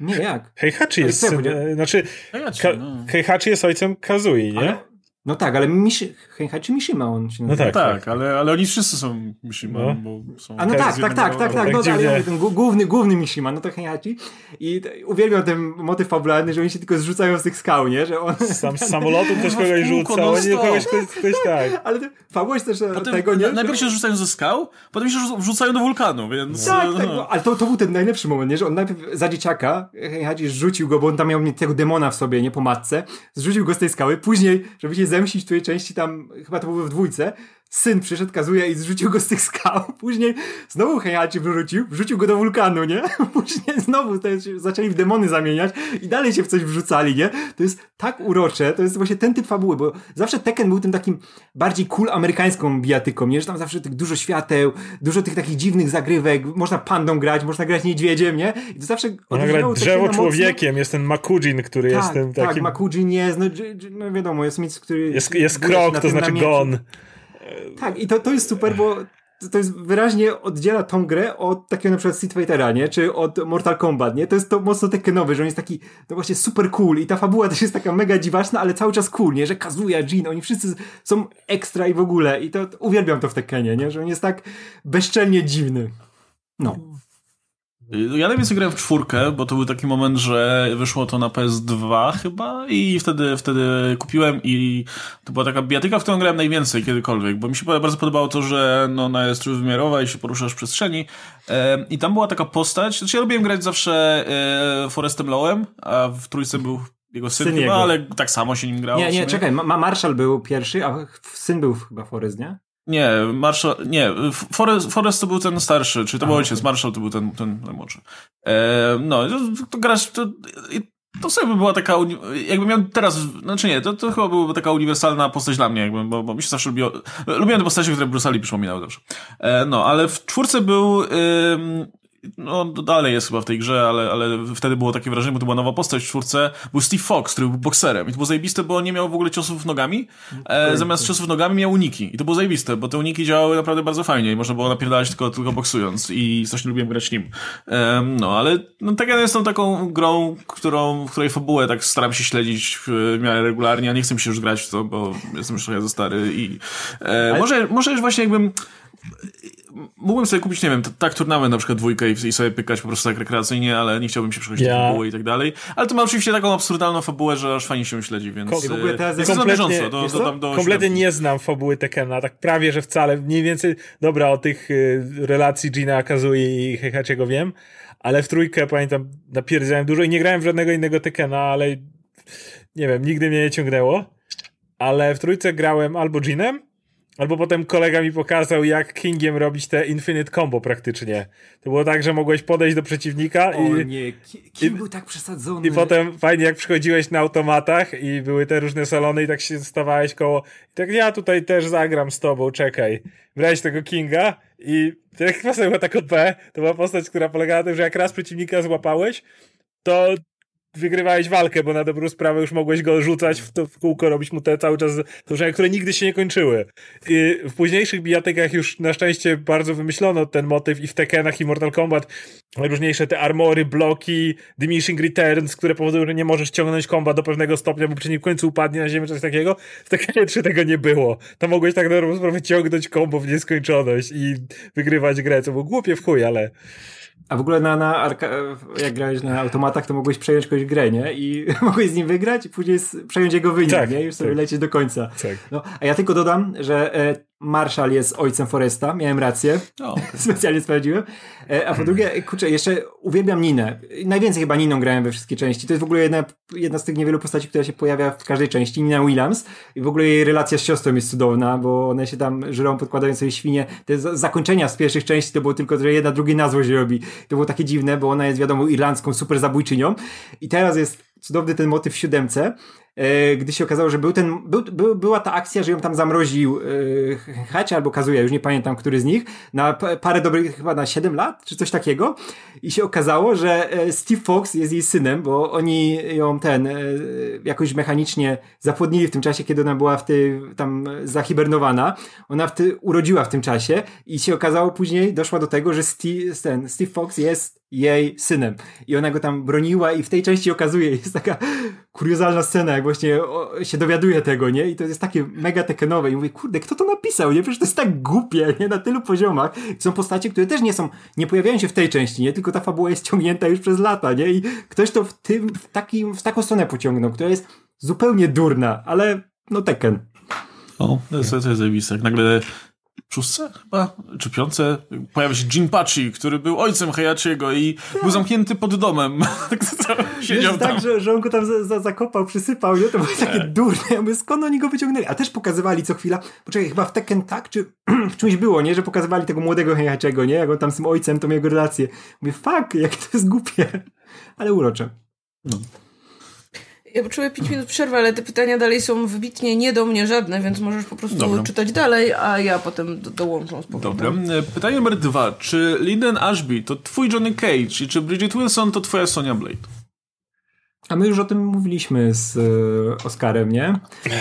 Nie, jak? Heihachi jest... Syn, znaczy, Heihachi, no. Heihachi jest ojcem Kazui, nie? Ale no tak, ale Mishi, Heihachi Mishima on się No tak, tak, tak, Ale, ale oni wszyscy są Mishima, no. bo są... A no tak, tak, tak, tak, tak, no tak, ale ten główny, główny Mishima, no to Heihachi i uwielbiam ten motyw fabularny, że oni się tylko zrzucają z tych skał, nie? Że on... Sam z samolotu ktoś kogoś rzuca, no oni kogoś, ktoś, ktoś tak. Ale fabuła jest też potem, tego, nie? Najpierw się rzucają ze skał, potem się wrzucają do wulkanu, więc... Tak, tak, no. ale to, to był ten najlepszy moment, nie? Że on najpierw za dzieciaka, Heihachi rzucił go, bo on tam miał tego demona w sobie, nie? Po matce, zrzucił go z tej skały, później, żeby się zemścić w części tam, chyba to było w dwójce, syn przyszedł, kazuje i zrzucił go z tych skał. Później znowu Heihachi wrócił, wrzucił go do wulkanu, nie? Później znowu zaczęli w demony zamieniać i dalej się w coś wrzucali, nie? To jest tak urocze, to jest właśnie ten typ fabuły, bo zawsze Tekken był tym takim bardziej cool amerykańską bijatyką, nie? Że tam zawsze tych dużo świateł, dużo tych takich dziwnych zagrywek, można pandą grać, można grać niedźwiedziem, nie? I to zawsze Można grać drzewo człowiekiem, jest ten Makujin, który tak, jest tym tak, takim... Tak, Makujin jest, no, no wiadomo, jest mit, który... Jest, jest krok, to znaczy gon. Tak, i to, to jest super, bo to jest wyraźnie oddziela tą grę od takiego na przykład Street Fightera, nie? Czy od Mortal Kombat, nie? To jest to mocno tekkenowe, że on jest taki no właśnie super cool i ta fabuła też jest taka mega dziwaczna, ale cały czas cool, nie? Że Kazuya, Jin, oni wszyscy są ekstra i w ogóle i to uwielbiam to w Tekkenie, nie? Że on jest tak bezczelnie dziwny. No. Ja najwięcej grałem w czwórkę, bo to był taki moment, że wyszło to na PS2 chyba i wtedy, wtedy kupiłem i to była taka bijatyka, w którą grałem najwięcej kiedykolwiek, bo mi się bardzo podobało to, że no, ona jest trójwymiarowa i się poruszasz w przestrzeni e, i tam była taka postać, znaczy ja lubiłem grać zawsze e, Forestem Lowem, a w trójce był jego syn, syn chyba, jego. ale tak samo się nim grało. Nie, nie, czekaj, Ma Marshall był pierwszy, a syn był chyba Forest, nie? Nie, Marshall, nie, Forest, Forest to był ten starszy, czyli to był ojciec, Marshall to był ten, ten najmłodszy. E, no, to, to grasz, to, to sobie była taka, jakby miał teraz, znaczy nie, to, to chyba byłaby taka uniwersalna postać dla mnie, jakby, bo, bo mi się zawsze lubiło, lubiłem te postacie, które Bruce Lee przypominały zawsze. E, no, ale w czwórce był, no dalej jest chyba w tej grze, ale, ale wtedy było takie wrażenie, bo to była nowa postać w czwórce, był Steve Fox, który był bokserem. I to było zajebiste, bo on nie miał w ogóle ciosów nogami, e, zamiast ciosów nogami miał uniki. I to było zajebiste, bo te uniki działały naprawdę bardzo fajnie. I można było napierdalać tylko, tylko boksując. I strasznie lubiłem grać nim. E, no, ale no, tak ja jestem taką grą, którą, w której fabułę tak staram się śledzić w miarę regularnie, a nie chcę mi się już grać w to, bo jestem już trochę za stary i e, ale... może, może już właśnie jakbym mógłbym sobie kupić, nie wiem, tak turnament na przykład dwójkę i, i, sobie pykać po prostu tak rekreacyjnie, ale nie chciałbym się przechodzić ja. do fabuły i tak dalej. Ale to ma oczywiście taką absurdalną fabułę, że aż fajnie się śledzi, więc Ko- w ogóle teraz jest kompletnie, bieżąco, do, do, do, do kompletnie nie znam fabuły Tekena, tak prawie, że wcale, mniej więcej, dobra, o tych y, relacji Gina Kazui i Heihachiego wiem, ale w trójkę pamiętam, napierdziałem dużo i nie grałem w żadnego innego Tekena, ale nie wiem, nigdy mnie nie ciągnęło, ale w trójce grałem albo Ginem, Albo potem kolega mi pokazał, jak Kingiem robić te Infinite Combo praktycznie. To było tak, że mogłeś podejść do przeciwnika o, i... nie, King i, był tak przesadzony. I potem fajnie, jak przychodziłeś na automatach i były te różne salony i tak się stawałeś koło... I tak ja tutaj też zagram z tobą, czekaj. Brałeś tego Kinga i jak chyba była tak OP, to była postać, która polegała na tym, że jak raz przeciwnika złapałeś, to wygrywałeś walkę, bo na dobrą sprawę już mogłeś go rzucać w, to w kółko, robić mu te cały czas zdarzenia, które nigdy się nie kończyły. I w późniejszych bijatykach już na szczęście bardzo wymyślono ten motyw i w Tekkenach i Mortal Kombat najróżniejsze te armory, bloki, diminishing returns, które powodują, że nie możesz ciągnąć komba do pewnego stopnia, bo przeciwnik w końcu upadnie na ziemię, coś takiego. W Tekkenie 3 tego nie było. To mogłeś tak na dobrą sprawę ciągnąć kombo w nieskończoność i wygrywać grę, co było głupie w chuj, ale a w ogóle na, na arka, jak grałeś na automatach, to mogłeś przejąć kogoś grę, nie? I mogłeś z nim wygrać i później przejąć jego wynik, tak, nie? I już sobie tak. lecieć do końca. Tak. No, a ja tylko dodam, że e, Marshall jest ojcem Foresta, miałem rację. Specjalnie sprawdziłem. E, a po drugie, kurczę, jeszcze uwielbiam Ninę. Najwięcej chyba Niną grałem we wszystkie części. To jest w ogóle jedna, jedna z tych niewielu postaci, która się pojawia w każdej części. Nina Williams. I w ogóle jej relacja z siostrą jest cudowna, bo one się tam żyrą, podkładają sobie świnie. Te zakończenia z pierwszych części to było tylko, że jedna drugiej na złość robi. To było takie dziwne, bo ona jest wiadomo irlandzką super zabójczynią. I teraz jest cudowny ten motyw w siódemce, gdy się okazało, że był ten, był, był, była ta akcja, że ją tam zamroził e, Hatch albo Kazuya, już nie pamiętam, który z nich, na parę dobrych, chyba na 7 lat, czy coś takiego. I się okazało, że e, Steve Fox jest jej synem, bo oni ją ten, jakoś mechanicznie zapłodnili w tym czasie, kiedy ona była w tej, tam zahibernowana. Ona w ty, urodziła w tym czasie i się okazało później, doszła do tego, że Steve, ten, Steve Fox jest jej synem. I ona go tam broniła i w tej części okazuje, jest taka kuriozalna scena, jak właśnie się dowiaduje tego, nie? I to jest takie mega tekenowe i mówię, kurde, kto to napisał, nie? Przecież to jest tak głupie, nie? Na tylu poziomach. Są postacie, które też nie są, nie pojawiają się w tej części, nie? Tylko ta fabuła jest ciągnięta już przez lata, nie? I ktoś to w tym, w takim, w taką stronę pociągnął, która jest zupełnie durna, ale no Tekken. O, to jest, zajebiste. Nagle szóstce chyba, czy piątce, pojawia się Jinpachi, który był ojcem Hayachiego i tak. był zamknięty pod domem. Tak siedział tak, tam. tak, że, że on go tam za, za, zakopał, przysypał, nie? To było takie tak. durne. Ja mówię, skąd oni go wyciągnęli? A też pokazywali co chwila, poczekaj, chyba w Tekken tak, czy w czymś było, nie? Że pokazywali tego młodego Hayachiego, nie? Jak on tam z tym ojcem, to jego relację. Mówię, fuck, jak to jest głupie. Ale urocze. No. Ja poczułem 5 minut przerwy, ale te pytania dalej są wybitnie nie do mnie żadne, więc możesz po prostu Dobra. czytać dalej, a ja potem do, dołączę z Dobra. E, pytanie numer dwa. Czy Lyndon Ashby to twój Johnny Cage i czy Bridget Wilson to twoja Sonia Blade? A my już o tym mówiliśmy z y, Oscarem, nie?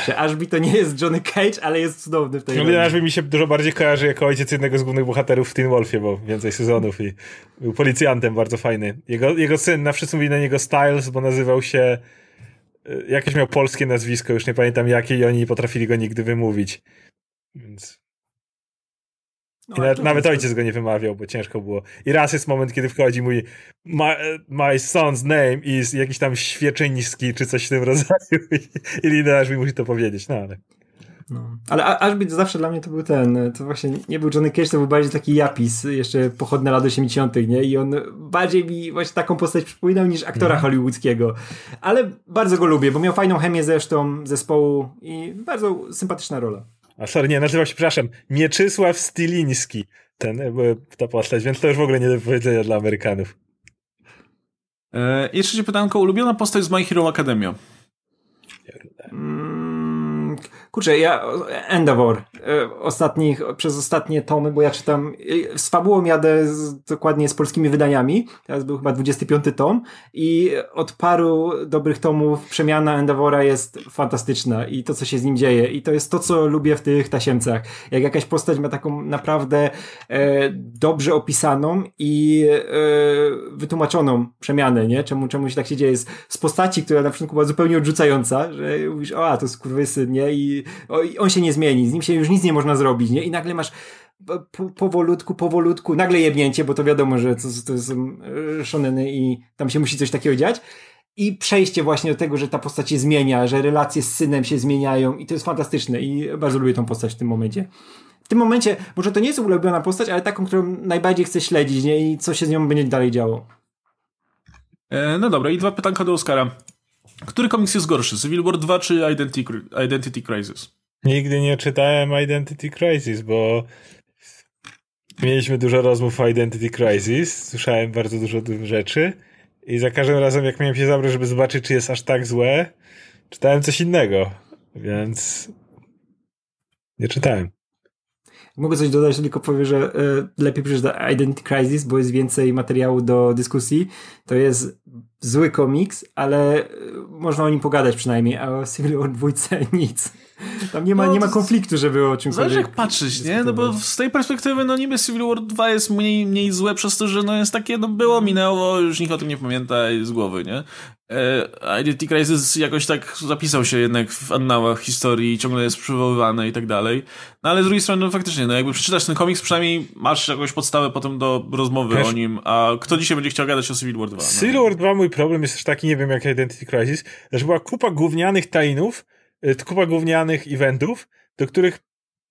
Że Ashby to nie jest Johnny Cage, ale jest cudowny w tej roli. Ashby mi się dużo bardziej kojarzy jako ojciec jednego z głównych bohaterów w Teen Wolfie, bo więcej sezonów i był policjantem bardzo fajny. Jego, jego syn, na wszyscy mówili na niego Styles, bo nazywał się jakieś miał polskie nazwisko, już nie pamiętam jakie i oni nie potrafili go nigdy wymówić. Więc... No, nawet, nawet ojciec go nie wymawiał, bo ciężko było. I raz jest moment, kiedy wchodzi mój my, my son's name is jakiś tam świeczyński, czy coś w tym rodzaju i, i liderz mi musi to powiedzieć, no ale... No. Ale Ashby zawsze dla mnie to był ten, to właśnie nie był Johnny Cage, to był bardziej taki japis, jeszcze pochodne lat 80., nie? I on bardziej mi właśnie taką postać przypominał niż aktora mhm. hollywoodzkiego. Ale bardzo go lubię, bo miał fajną chemię zresztą zespołu i bardzo sympatyczna rola. A sorry, nie, nazywał się, przepraszam, Mieczysław Styliński, ten, e, ta postać, więc to już w ogóle nie do powiedzenia dla Amerykanów. E, jeszcze pytanko, ulubiona postać z My Hero Academia? Mm, Kurczę, ja Endeavor e, ostatnich, przez ostatnie tomy, bo ja czytam e, z fabułą jadę z, dokładnie z polskimi wydaniami. Teraz był chyba 25 tom i od paru dobrych tomów przemiana Endeavora jest fantastyczna i to, co się z nim dzieje. I to jest to, co lubię w tych tasiemcach. Jak jakaś postać ma taką naprawdę e, dobrze opisaną i e, wytłumaczoną przemianę, nie? Czemu, czemu się tak się dzieje z, z postaci, która na przykład była zupełnie odrzucająca, że mówisz, o, a to jest kurwysy, nie? I on się nie zmieni, z nim się już nic nie można zrobić, nie? I nagle masz po, powolutku, powolutku, nagle jebnięcie, bo to wiadomo, że to, to są e, szoneny i tam się musi coś takiego dziać. I przejście właśnie do tego, że ta postać się zmienia, że relacje z synem się zmieniają i to jest fantastyczne i bardzo lubię tą postać w tym momencie. W tym momencie, może to nie jest ulubiona postać, ale taką, którą najbardziej chcę śledzić, nie? I co się z nią będzie dalej działo. E, no dobra, i dwa pytanka do Oscara. Który komiks jest gorszy, Civil War 2 czy Identity, Identity Crisis? Nigdy nie czytałem Identity Crisis, bo mieliśmy dużo rozmów o Identity Crisis, słyszałem bardzo dużo rzeczy i za każdym razem jak miałem się zabrać, żeby zobaczyć, czy jest aż tak złe, czytałem coś innego, więc nie czytałem. Mogę coś dodać, tylko powiem, że y, lepiej przeczytać Identity Crisis, bo jest więcej materiału do dyskusji. To jest zły komiks, ale y, można o nim pogadać przynajmniej, a o Civil War 2 nic. Tam nie ma, no, nie ma konfliktu, żeby o czymś Zależy jak patrzeć, nie? No bo z tej perspektywy, no niby Civil War 2 jest mniej, mniej złe przez to, że no jest takie, no było, minęło, już nikt o tym nie pamięta z głowy, nie? E, Identity Crisis jakoś tak zapisał się jednak w annałach historii, ciągle jest przywoływany i tak dalej. No ale z drugiej strony, no faktycznie, no jakby przeczytasz ten komiks, przynajmniej masz jakąś podstawę potem do rozmowy o nim, a kto dzisiaj będzie chciał gadać o Civil War 2? No? Civil War 2 mój problem jest też taki, nie wiem jak Identity Crisis, że była kupa gównianych tainów, y, kupa gównianych eventów, do których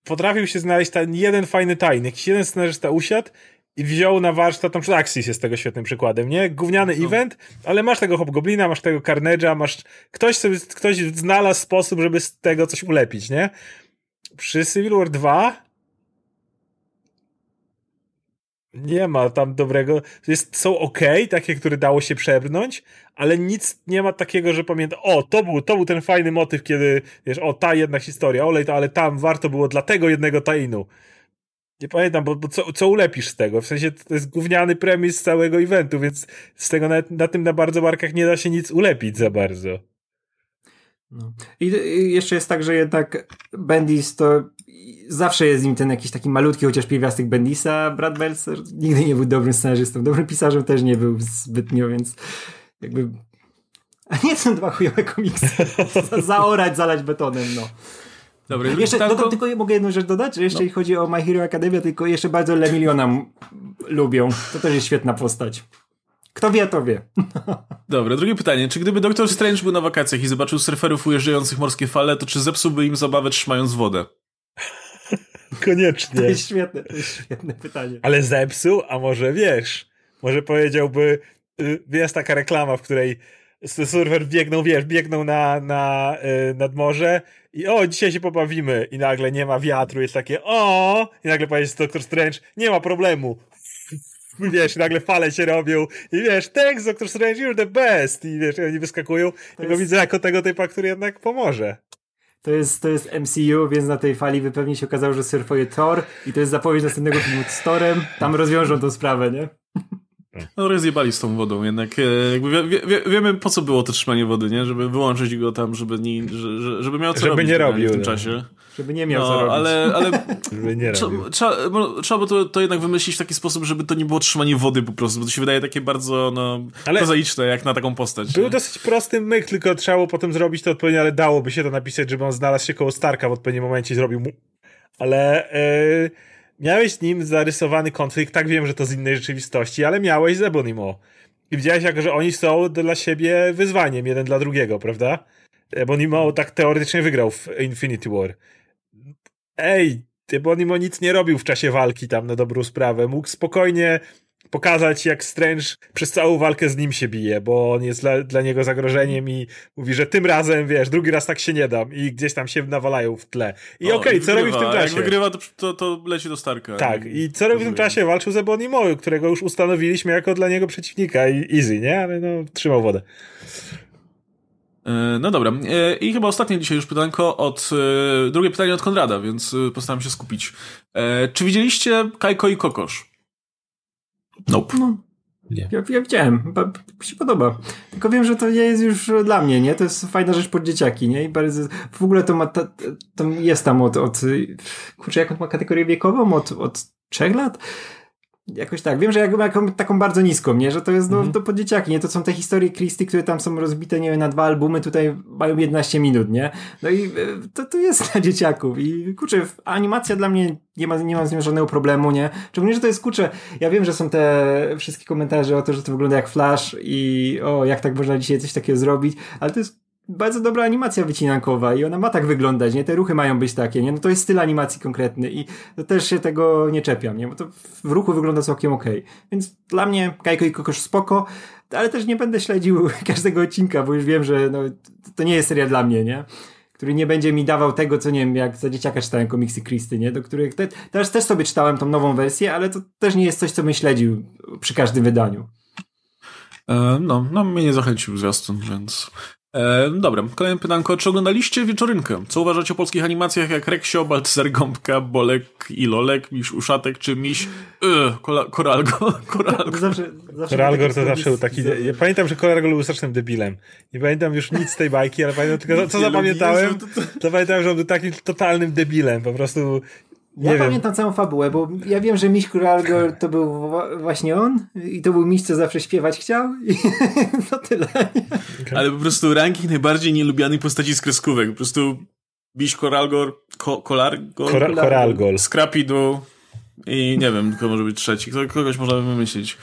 potrafił się znaleźć ten jeden fajny tajny, jakiś jeden scenarzysta usiadł i wziął na warsztat, tam Axis jest tego świetnym przykładem, nie? Gówniany no. event, ale masz tego Hobgoblina, masz tego Carnage'a, masz... Ktoś sobie, ktoś znalazł sposób, żeby z tego coś ulepić, nie? Przy Civil War 2 Nie ma tam dobrego. Jest, są ok, takie, które dało się przebrnąć, ale nic nie ma takiego, że pamiętam, o, to był, to był ten fajny motyw, kiedy, wiesz, o, ta jedna historia, olej, ale tam warto było dla tego jednego tainu. Nie pamiętam, bo, bo co, co ulepisz z tego? W sensie to jest gówniany premis całego eventu, więc z tego na, na tym na bardzo barkach nie da się nic ulepić za bardzo. No. I, jeszcze jest tak, że jednak Bendis to zawsze jest z nim ten jakiś taki malutki, chociaż pierwiastek Bendisa. Brad Belzer nigdy nie był dobrym scenarzystą. Dobrym pisarzem też nie był zbytnio, więc jakby... A nie są dwa chujowe komiksy. Zaorać, zalać betonem, no. Dobra, jeszcze tylko... tylko mogę jedną rzecz dodać, że jeszcze no. chodzi o My Hero Academia, tylko jeszcze bardzo Lemiliona lubią. To też jest świetna postać. Kto wie, to wie. Dobra, drugie pytanie. Czy gdyby Doktor Strange był na wakacjach i zobaczył surferów ujeżdżających morskie fale, to czy zepsułby im zabawę trzymając wodę? Koniecznie. To jest świetne, to jest świetne pytanie. Ale zepsuł? A może wiesz? Może powiedziałby, y, jest taka reklama, w której surfer biegną, wiesz, biegną na, na, y, nad morze i o, dzisiaj się pobawimy i nagle nie ma wiatru, jest takie o i nagle powiedzieć Doktor Strange, nie ma problemu, wiesz, nagle fale się robią i wiesz, thanks Doctor Strange, you're the best i wiesz, oni wyskakują jest... widzę jako tego typa, który jednak pomoże. To jest, to jest MCU, więc na tej fali pewnie się okazało, że surfuje Thor i to jest zapowiedź następnego filmu z Thorem, tam rozwiążą tą sprawę, nie? No rozjebali z tą wodą, jednak e, jakby wie, wie, wiemy po co było to trzymanie wody, nie? Żeby wyłączyć go tam, żeby, nie, że, żeby miał co żeby robić nie robił, w tym no. czasie. Żeby nie miał no, co robić. Ale, ale żeby nie trzeba, trzeba, trzeba by to, to jednak wymyślić w taki sposób, żeby to nie było trzymanie wody po prostu, bo to się wydaje takie bardzo no, ale prozaiczne jak na taką postać. Był nie? dosyć prosty myk, tylko trzeba było potem zrobić to odpowiednio, ale dałoby się to napisać, żeby on znalazł się koło Starka w odpowiednim momencie i zrobił mu. Ale... Yy miałeś z nim zarysowany konflikt, tak wiem, że to z innej rzeczywistości, ale miałeś z Ebonimo. I widziałeś, jak, że oni są dla siebie wyzwaniem, jeden dla drugiego, prawda? Ebonimo tak teoretycznie wygrał w Infinity War. Ej, Ebonimo nic nie robił w czasie walki tam na dobrą sprawę. Mógł spokojnie pokazać, jak Strange przez całą walkę z nim się bije, bo on jest dla, dla niego zagrożeniem i mówi, że tym razem, wiesz, drugi raz tak się nie dam i gdzieś tam się nawalają w tle. I okej, okay, co robi w tym czasie? Jak wygrywa, to, to, to leci do Starka. Tak, i co robi w tym czasie? Walczył z Ebonimo, którego już ustanowiliśmy jako dla niego przeciwnika i easy, nie? Ale no, trzymał wodę. E, no dobra. E, I chyba ostatnie dzisiaj już pytanko od. E, drugie pytanie od Konrada, więc postaram się skupić. Czy widzieliście Kajko i Kokosz? Nope. No, nie. Ja, ja widziałem, mi się podoba. Tylko wiem, że to nie jest już dla mnie, nie? To jest fajna rzecz pod dzieciaki, nie? I bardzo, w ogóle to ma, to, to jest tam od, od kurczę, jaką ma kategorię wiekową? Od, od trzech lat? Jakoś tak. Wiem, że jak ma taką bardzo niską, nie? Że to jest no, mm. to pod dzieciaki, nie? To są te historie Christy, które tam są rozbite, nie wiem, na dwa albumy, tutaj mają 11 minut, nie? No i e, to, to jest dla dzieciaków. I kurczę, animacja dla mnie nie ma, nie mam z nią żadnego problemu, nie? Szczególnie, że to jest kurczę. Ja wiem, że są te wszystkie komentarze o to, że to wygląda jak Flash i o, jak tak można dzisiaj coś takiego zrobić, ale to jest bardzo dobra animacja wycinankowa i ona ma tak wyglądać, nie? Te ruchy mają być takie, nie? No to jest styl animacji konkretny i to też się tego nie czepiam, nie? Bo to w ruchu wygląda całkiem okej. Okay. Więc dla mnie Kajko i Kokosz spoko, ale też nie będę śledził każdego odcinka, bo już wiem, że no, to nie jest seria dla mnie, nie? Który nie będzie mi dawał tego, co nie wiem, jak za dzieciaka czytałem komiksy Christy, nie? Do których te, teraz też sobie czytałem tą nową wersję, ale to też nie jest coś, co bym śledził przy każdym wydaniu. E, no, no mnie nie zachęcił zwiastun, więc E, dobra, kolejne pytanko. Czy oglądaliście Wieczorynkę? Co uważacie o polskich animacjach jak Reksio, Baltzer Gąbka, Bolek i Lolek, Miś Uszatek czy Miś yy, Koralgo? Koralgo. Zawsze, zawsze Koralgor to zawsze był taki... Ja pamiętam, że Koralgo był strasznym debilem. Nie pamiętam już nic z tej bajki, ale pamiętam tylko, co zapamiętałem, to pamiętam, że on był takim totalnym debilem. Po prostu nie ja wiem. pamiętam całą fabułę, bo ja wiem, że Miś Kuralgor to był właśnie on i to był Miś, co zawsze śpiewać chciał i to tyle. Ale po prostu ranking najbardziej nielubianych postaci z kreskówek. Po prostu Miś Koralgor, ko, Kolargor, Kor Koralgol, Scrapidu i nie wiem, kto może być trzeci. Kogoś można wymyślić.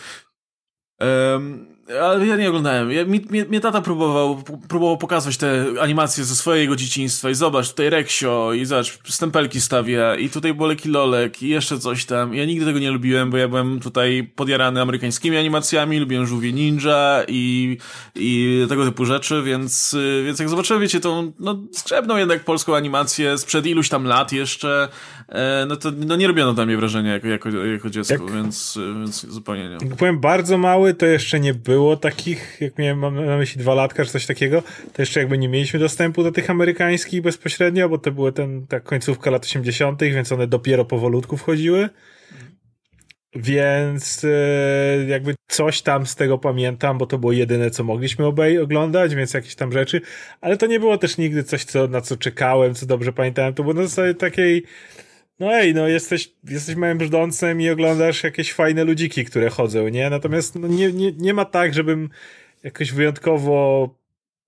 Um, Ale ja nie oglądałem. Ja, mi, mnie, mnie tata próbował, próbował pokazać te animacje ze swojego dzieciństwa i zobacz, tutaj Reksio i zobacz, stempelki stawia i tutaj Boleki Lolek i jeszcze coś tam. Ja nigdy tego nie lubiłem, bo ja byłem tutaj podjarany amerykańskimi animacjami, lubiłem Żółwie Ninja i, i tego typu rzeczy, więc, więc jak zobaczyłem, wiecie, tą, no, skrzebną jednak polską animację sprzed iluś tam lat jeszcze, no to no, nie robiono tam mnie wrażenia jako, jako, jako dziecko, jak, więc, więc zupełnie nie. Jak byłem bardzo mały, to jeszcze nie było takich, jak miałem mam na myśli dwa latka czy coś takiego, to jeszcze jakby nie mieliśmy dostępu do tych amerykańskich bezpośrednio, bo to były ten, ta końcówka lat 80., więc one dopiero powolutku wchodziły. Więc e, jakby coś tam z tego pamiętam, bo to było jedyne, co mogliśmy obej oglądać, więc jakieś tam rzeczy, ale to nie było też nigdy coś, co, na co czekałem, co dobrze pamiętałem. To było na zasadzie takiej, no ej, no jesteś, jesteś małym brzdącem i oglądasz jakieś fajne ludziki, które chodzą, nie? Natomiast no, nie, nie, nie ma tak, żebym jakoś wyjątkowo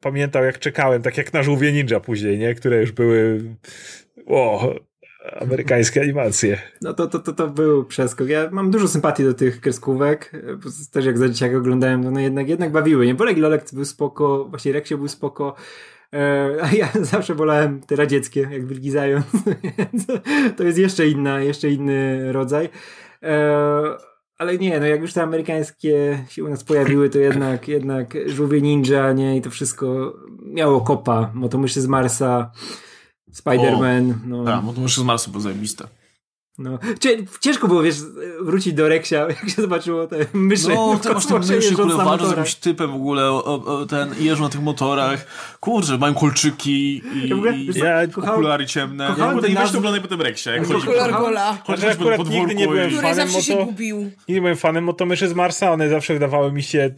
pamiętał, jak czekałem, tak jak na żółwie ninja później, nie? Które już były o, amerykańskie animacje. No to, to, to, to był przeskok. Ja mam dużo sympatii do tych kreskówek. Też jak za dzieciaka oglądałem, no jednak, jednak bawiły. Nie? Bolek Lolek był spoko, właśnie Reksio był spoko. E, a ja zawsze wolałem te radzieckie, jak Wilki Zając. to jest jeszcze inna, jeszcze inny rodzaj. E, ale nie, no jak już te amerykańskie się u nas pojawiły, to jednak, jednak żółwie ninja, nie, i to wszystko miało kopa, motomyszy z Marsa, Spider-Man. No. Tak, motomyszy z Marsa było zajebiste. No. Ciężko było, wiesz, wrócić do Reksia, jak się zobaczyło te myszy. No, ty masz te myszy, które walczą z jakimś typem w ogóle, o, o, ten, jeżdżą na tych motorach. Kurczę, mają kolczyki i, ja, ogóle, i ja, okulary ciemne. Kochałem ja, I weź to oglądaj potem Reksia. Jak Okular gola. Chociaż akurat nigdy nie byłem fanem zawsze się gubił. Nigdy byłem fanem motomyszy z Marsa, one zawsze wydawały mi się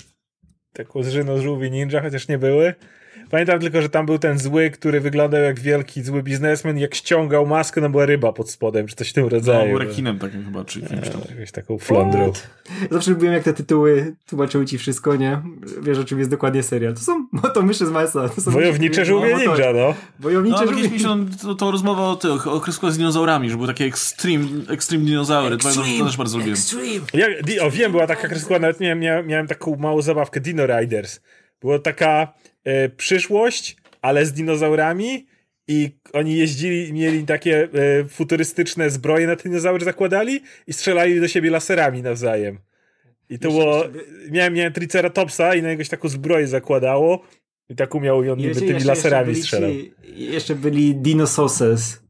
taką zżyną żółwi ninja, chociaż nie były. Pamiętam tylko, że tam był ten zły, który wyglądał jak wielki zły biznesmen, jak ściągał maskę, no była ryba pod spodem, czy coś w tym rodzaju. No, rekinem takim chyba, czy kimś tam. Jakąś taką flądrą. Zawsze lubiłem, jak te tytuły tłumaczyły ci wszystko, nie? Wiesz, o czym jest dokładnie serial. To są to myszy z Marsa. To są Wojownicze żółwie no, ninja, no. Wojownicze no, żółwie ninja. To, to rozmowa o tych, o kreskach z dinozaurami, że były takie extreme, extreme dinozaury. Extreme, to też bardzo lubiłem. Ja, o, wiem, była taka kreska, nawet miałem, miałem taką małą zabawkę, Dino Riders. Była taka e, przyszłość, ale z dinozaurami i oni jeździli, mieli takie e, futurystyczne zbroje na dinozaury zakładali i strzelali do siebie laserami nawzajem. I to było, miałem, miałem Triceratopsa i na jakąś taką zbroję zakładało i tak umiał i on niby tymi laserami jeszcze strzelał. Ci, jeszcze byli Dinosauces,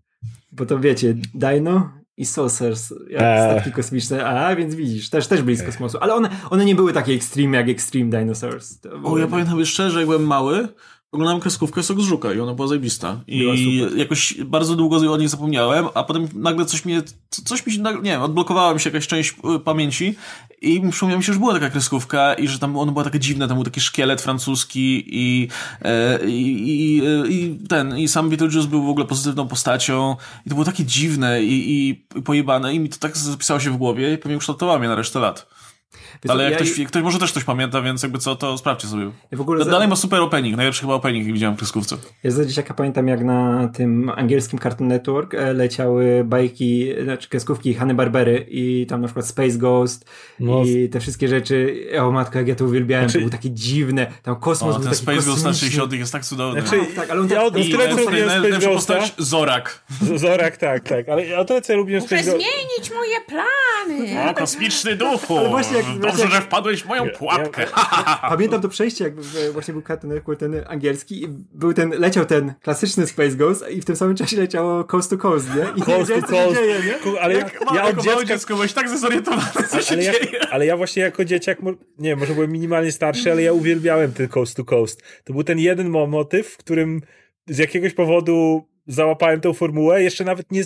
bo to wiecie, Dino i Saucers, jak eee. statki kosmiczne, a więc widzisz, też, też byli z kosmosu, ale one, one nie były takie extreme jak Extreme Dinosaurs. O, ja pamiętam jeszcze, że jak byłem mały, oglądałem kreskówkę Sok z Żuka i ona była zajebista. I jakoś bardzo długo o niej zapomniałem, a potem nagle coś mnie, coś mi się, nie wiem, odblokowała mi się jakaś część y, pamięci i przypomniało mi się, że była taka kreskówka i że tam ona była taka dziwna, tam był taki szkielet francuski i, e, i, i, i ten, i sam Beetlejuice był w ogóle pozytywną postacią i to było takie dziwne i, i pojebane i mi to tak zapisało się w głowie i pewnie ukształtowało mnie na resztę lat. Ale jak ja ktoś, ktoś może też coś pamięta, więc jakby co, to sprawdźcie sobie. Ja w ogóle Dalej za... ma super opening, najlepszy chyba opening, jaki widziałem w kreskówce. Ja za dzieciaka pamiętam, jak na tym angielskim Cartoon Network e, leciały bajki, znaczy kreskówki Hanny Barbery i tam na przykład Space Ghost no. i te wszystkie rzeczy. O matko, jak ja to uwielbiałem, znaczy... to było takie dziwne, tam kosmos o, był ten taki Space Ghost na 60 jest tak cudowny. Znaczy, no, tak, ale on ja od, I tyle, co lubiłem Space Ghosta. Zorak. Zorak, tak, tak, ale ja o tyle, co lubiłem Space Muszę zmienić moje plany. O, kosmiczny duchu. Ale właśnie jak, Dobrze, że wpadłeś w moją pułapkę. Ja, ja, pamiętam to przejście, jak właśnie był Cartoon Network ten angielski i był ten, leciał ten klasyczny Space Ghost i w tym samym czasie leciało Coast to Coast, nie? I coast nie to Coast. Dzieje, nie? Ale jak, ja, ja od dziecka... dziecko byłeś tak zezorientowany, co się ale dzieje. Ja, ale ja właśnie jako dzieciak, nie może byłem minimalnie starszy, ale ja uwielbiałem ten Coast to Coast. To był ten jeden motyw, w którym z jakiegoś powodu załapałem tę formułę. Jeszcze nawet nie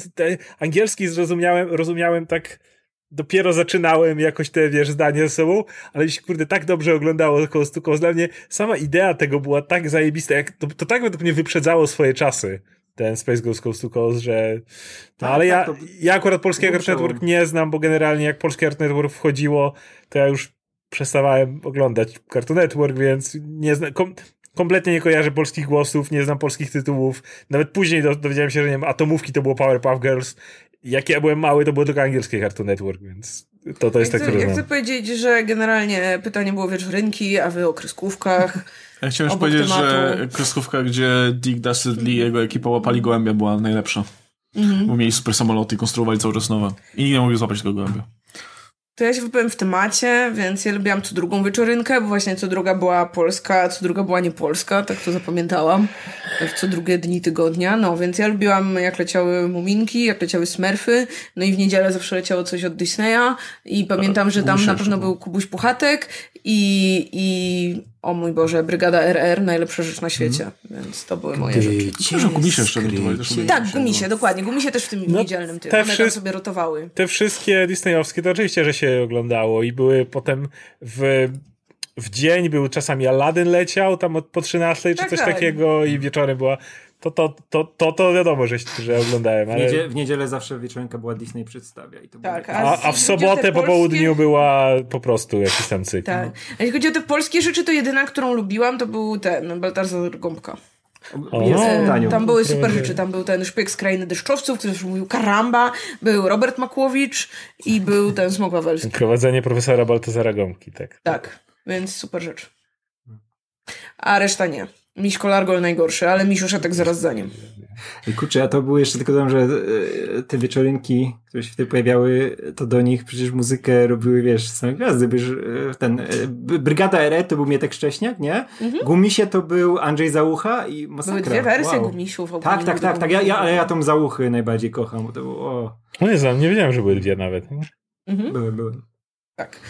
angielski zrozumiałem, rozumiałem tak dopiero zaczynałem jakoś te, wiesz, zdania ze sobą, ale mi się, kurde, tak dobrze oglądało Coast to Coast. Dla mnie sama idea tego była tak zajebista, jak, to, to tak według mnie wyprzedzało swoje czasy ten Space Ghost Coast to Coast, że... No, tak, ale tak, ja, ja akurat polskiego Art Network nie znam, bo generalnie jak polski Art Network wchodziło, to ja już przestawałem oglądać Cartoon Network, więc nie znam... Kom kompletnie nie kojarzę polskich głosów, nie znam polskich tytułów. Nawet później dowiedziałem się, że nie wiem, Atomówki to było Powerpuff Girls jak ja byłem mały, to było tylko angielskie Cartoon Network, więc To, to jest ja tak, chcę, ja chcę powiedzieć, że generalnie pytanie było wieczorynki, a wy o kreskówkach. Ja chciałem już powiedzieć, tematu. że kreskówka, gdzie Dick Dastardly i jego ekipa łapali gołębia była najlepsza. Mhm. Bo mieli super samoloty i konstruowali cały czas nowe. I nie mogli złapać tego gołębia. To ja się wypowiem w temacie, więc ja lubiłam co drugą wieczorynkę, bo właśnie co druga była polska, a co druga była nie polska, tak to zapamiętałam, w co drugie dni tygodnia, no więc ja lubiłam jak leciały Muminki, jak leciały Smurfy, no i w niedzielę zawsze leciało coś od Disneya i pamiętam, że tam na pewno był Kubuś Puchatek i, i o mój Boże, Brygada RR, najlepsza rzecz na świecie, mm. więc to były moje rzeczy. Myślę, że Gumisie jeszcze Tak, Gumisie, dokładnie. Gumisie też w tym no, niedzielnym tym. One tam sobie rotowały. Te wszystkie disneyowskie to oczywiście, że się oglądało i były potem w w dzień był czasami Aladdin leciał tam od, po 13 tak, czy coś tak. takiego i wieczorem była to, to, to, to, to wiadomo, że, że oglądałem. Ale... Niedziel, w niedzielę zawsze wieczorynka była Disney przedstawia. I to tak, a, a, w sobotę po południu była po prostu jakiś tam cykl. Tak. No. A jeśli chodzi o te polskie rzeczy, to jedyna, którą lubiłam, to był ten Baltazar Gąbka. Jest, e, tam były super rzeczy. Tam był ten szpieg z krainy deszczowców, który mówił karamba, był Robert Makłowicz i był ten Smok Wawelski. Prowadzenie profesora Baltazara Gąbki, tak. Tak, więc super rzecz. A reszta nie. Miś Kolargol najgorszy, ale Miś tak zaraz za nim. I kurczę, a to było jeszcze tylko tam, że e, te wieczorynki, które się wtedy pojawiały, to do nich przecież muzykę robiły, wiesz, same gwiazdy. E, ten, e, Brygada RE to był Mietek Szcześniak, nie? Mhm. Gumisie to był Andrzej Załucha i Masakra. Były dwie wersje wow. Gumisiów. Tak, tak, tak, tak. Ja, ja, ale ja tą Załuchy najbardziej kocham, bo to było... No nie znam, nie wiedziałem, że były dwie nawet. Mhm. Były, były. Tak.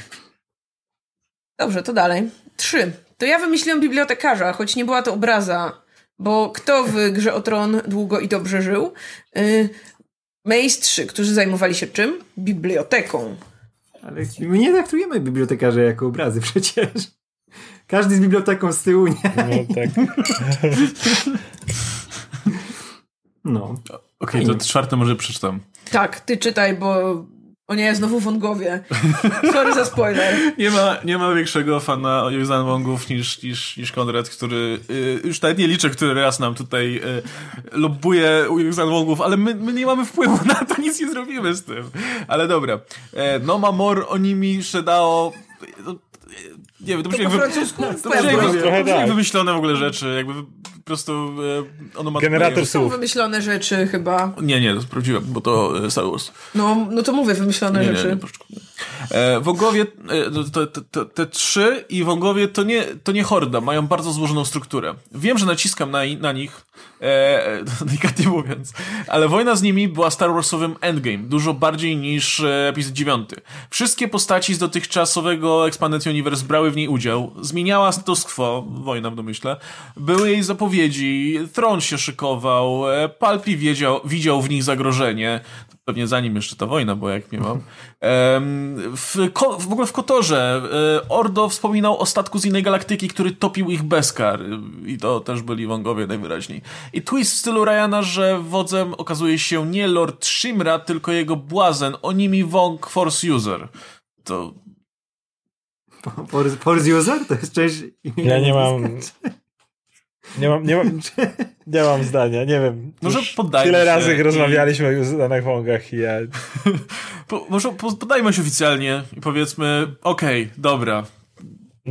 Dobrze, to dalej. Trzy. To ja wymyśliłam bibliotekarza, choć nie była to obraza, bo kto w Grze o Tron długo i dobrze żył? Yy, Majstrzy, którzy zajmowali się czym? Biblioteką. Ale my nie traktujemy bibliotekarzy jako obrazy przecież. Każdy z biblioteką z tyłu, nie? No tak. no. Okej, okay, to czwarte może przeczytam. Tak, ty czytaj, bo o nie, znowu Wongowie. Sorry za spoiler. Nie ma, nie ma większego fana Juzan Wongów niż, niż, niż Konrad, który y, już nawet nie liczę, który raz nam tutaj y, lobbuje u Juzan Wongów, ale my, my nie mamy wpływu na to, nic nie zrobimy z tym. Ale dobra. E, no Mamor Onimi Shedao no, nie wiem, to brzmi jak, wy... to brzmi jak, wy... tak. wymyślone w ogóle rzeczy, jakby po prostu e, ono ma... Generator słów. są wymyślone rzeczy chyba. Nie, nie, to sprawdziłem, bo to e, Star Wars. No, no to mówię, wymyślone nie, rzeczy. Nie, nie, Wągowie, e, te, te, te, trzy i Wągowie to nie, to nie horda, mają bardzo złożoną strukturę. Wiem, że naciskam na, na nich, e, delikatnie mówiąc, ale wojna z nimi była Star Warsowym endgame, dużo bardziej niż e, epizod 9. Wszystkie postaci z dotychczasowego Expanded Universe brały w niej udział, zmieniała status quo, wojna w domyśle, były jej zapowiedzi, Tron się szykował, e, Palpi wiedział, widział w nich zagrożenie, pewnie zanim jeszcze ta wojna, bo jak nie mam. W, w ogóle w Kotorze e, Ordo wspominał o statku z innej galaktyki, który topił ich Beskar i to też byli wągowie najwyraźniej. I twist w stylu Ryana, że wodzem okazuje się nie Lord Shimra, tylko jego błazen, Onimi Wong Force User. To... Force, User? To jest część Ja nie mam... Nie mam, nie mam, nie mam zdania, nie wiem. Może poddajmy Tyle razy i... rozmawialiśmy już o Nachwongach i ja... Po, może poddajmy się oficjalnie i powiedzmy, okej, okay, dobra,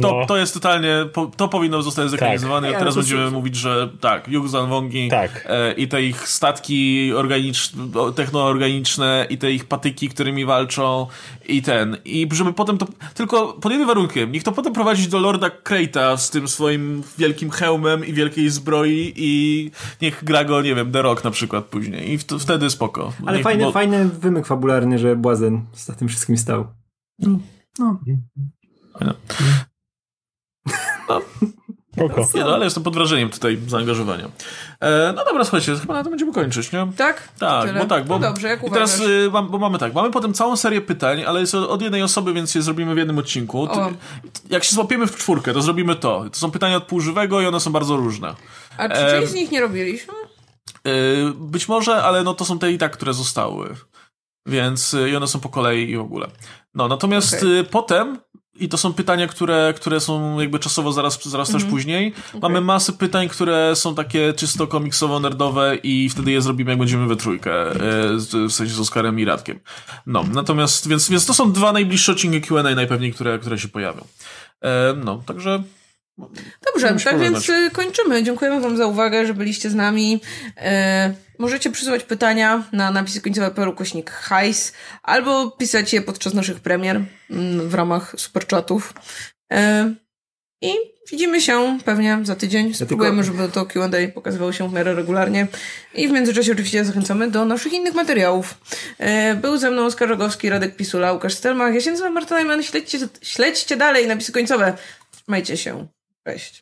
to, no. to jest totalnie, to powinno zostać zekranizowane. Tak. teraz ja, będziemy mówić, że tak, Yugzan Wongi tak. E, i te ich statki organiczne, technoorganiczne i te ich patyki, którymi walczą i ten. I żeby potem to, tylko pod jednym warunkiem, niech to potem prowadzić do Lorda Krejta z tym swoim wielkim hełmem i wielkiej zbroi i niech gra go, nie wiem, The Rock na przykład później. I w, wtedy spoko. Ale niech, fajny, bo... fajny wymyk fabularny, że Błazen za tym wszystkim stał. No. no. no. No. Nie, no, ale jestem pod wrażeniem tutaj zaangażowania. E, no dobra, słuchajcie, chyba na to będziemy kończyć, nie? Tak? Tak, Tyle. bo tak, bo, no dobrze, jak i teraz y, mam, bo mamy tak, mamy potem całą serię pytań, ale jest od jednej osoby, więc je zrobimy w jednym odcinku. jak się złapiemy w czwórkę, to zrobimy to. To są pytania od półżywego i one są bardzo różne. A czy e, część z nich nie robiliśmy? E, być może, ale no to są te i tak, które zostały. Więc y, i one są po kolei i w ogóle. No, natomiast okay. Y, potem i to są pytania, które, które są jakby czasowo zaraz, zaraz też mhm. później. Okay. Mamy masę pytań, które są takie czysto komiksowo-nerdowe i wtedy je zrobimy, jak będziemy we trójkę, e, w sensie z Oskarem i Radkiem. No, natomiast, więc, więc to są dwa najbliższe odcinki Q&A najpewniej, które, które się pojawią. E, no, także Dobrze, tak więc y, kończymy. Dziękujemy Wam za uwagę, że byliście z nami. E, możecie przysyłać pytania na napisy końcowe peru kośnik hajs albo pisać je podczas naszych premier mm, w ramach superchatów. E, I widzimy się pewnie za tydzień. Spróbujemy, żeby to Q&A pokazywało się w miarę regularnie. I w międzyczasie oczywiście zachęcamy do naszych innych materiałów. E, był ze mną Oskar Rogowski, Radek Pisula, Łukasz Stelmach. Ja się nazywam Marta Najman. Śledźcie, śledźcie dalej napisy końcowe. Trzymajcie się. Cześć.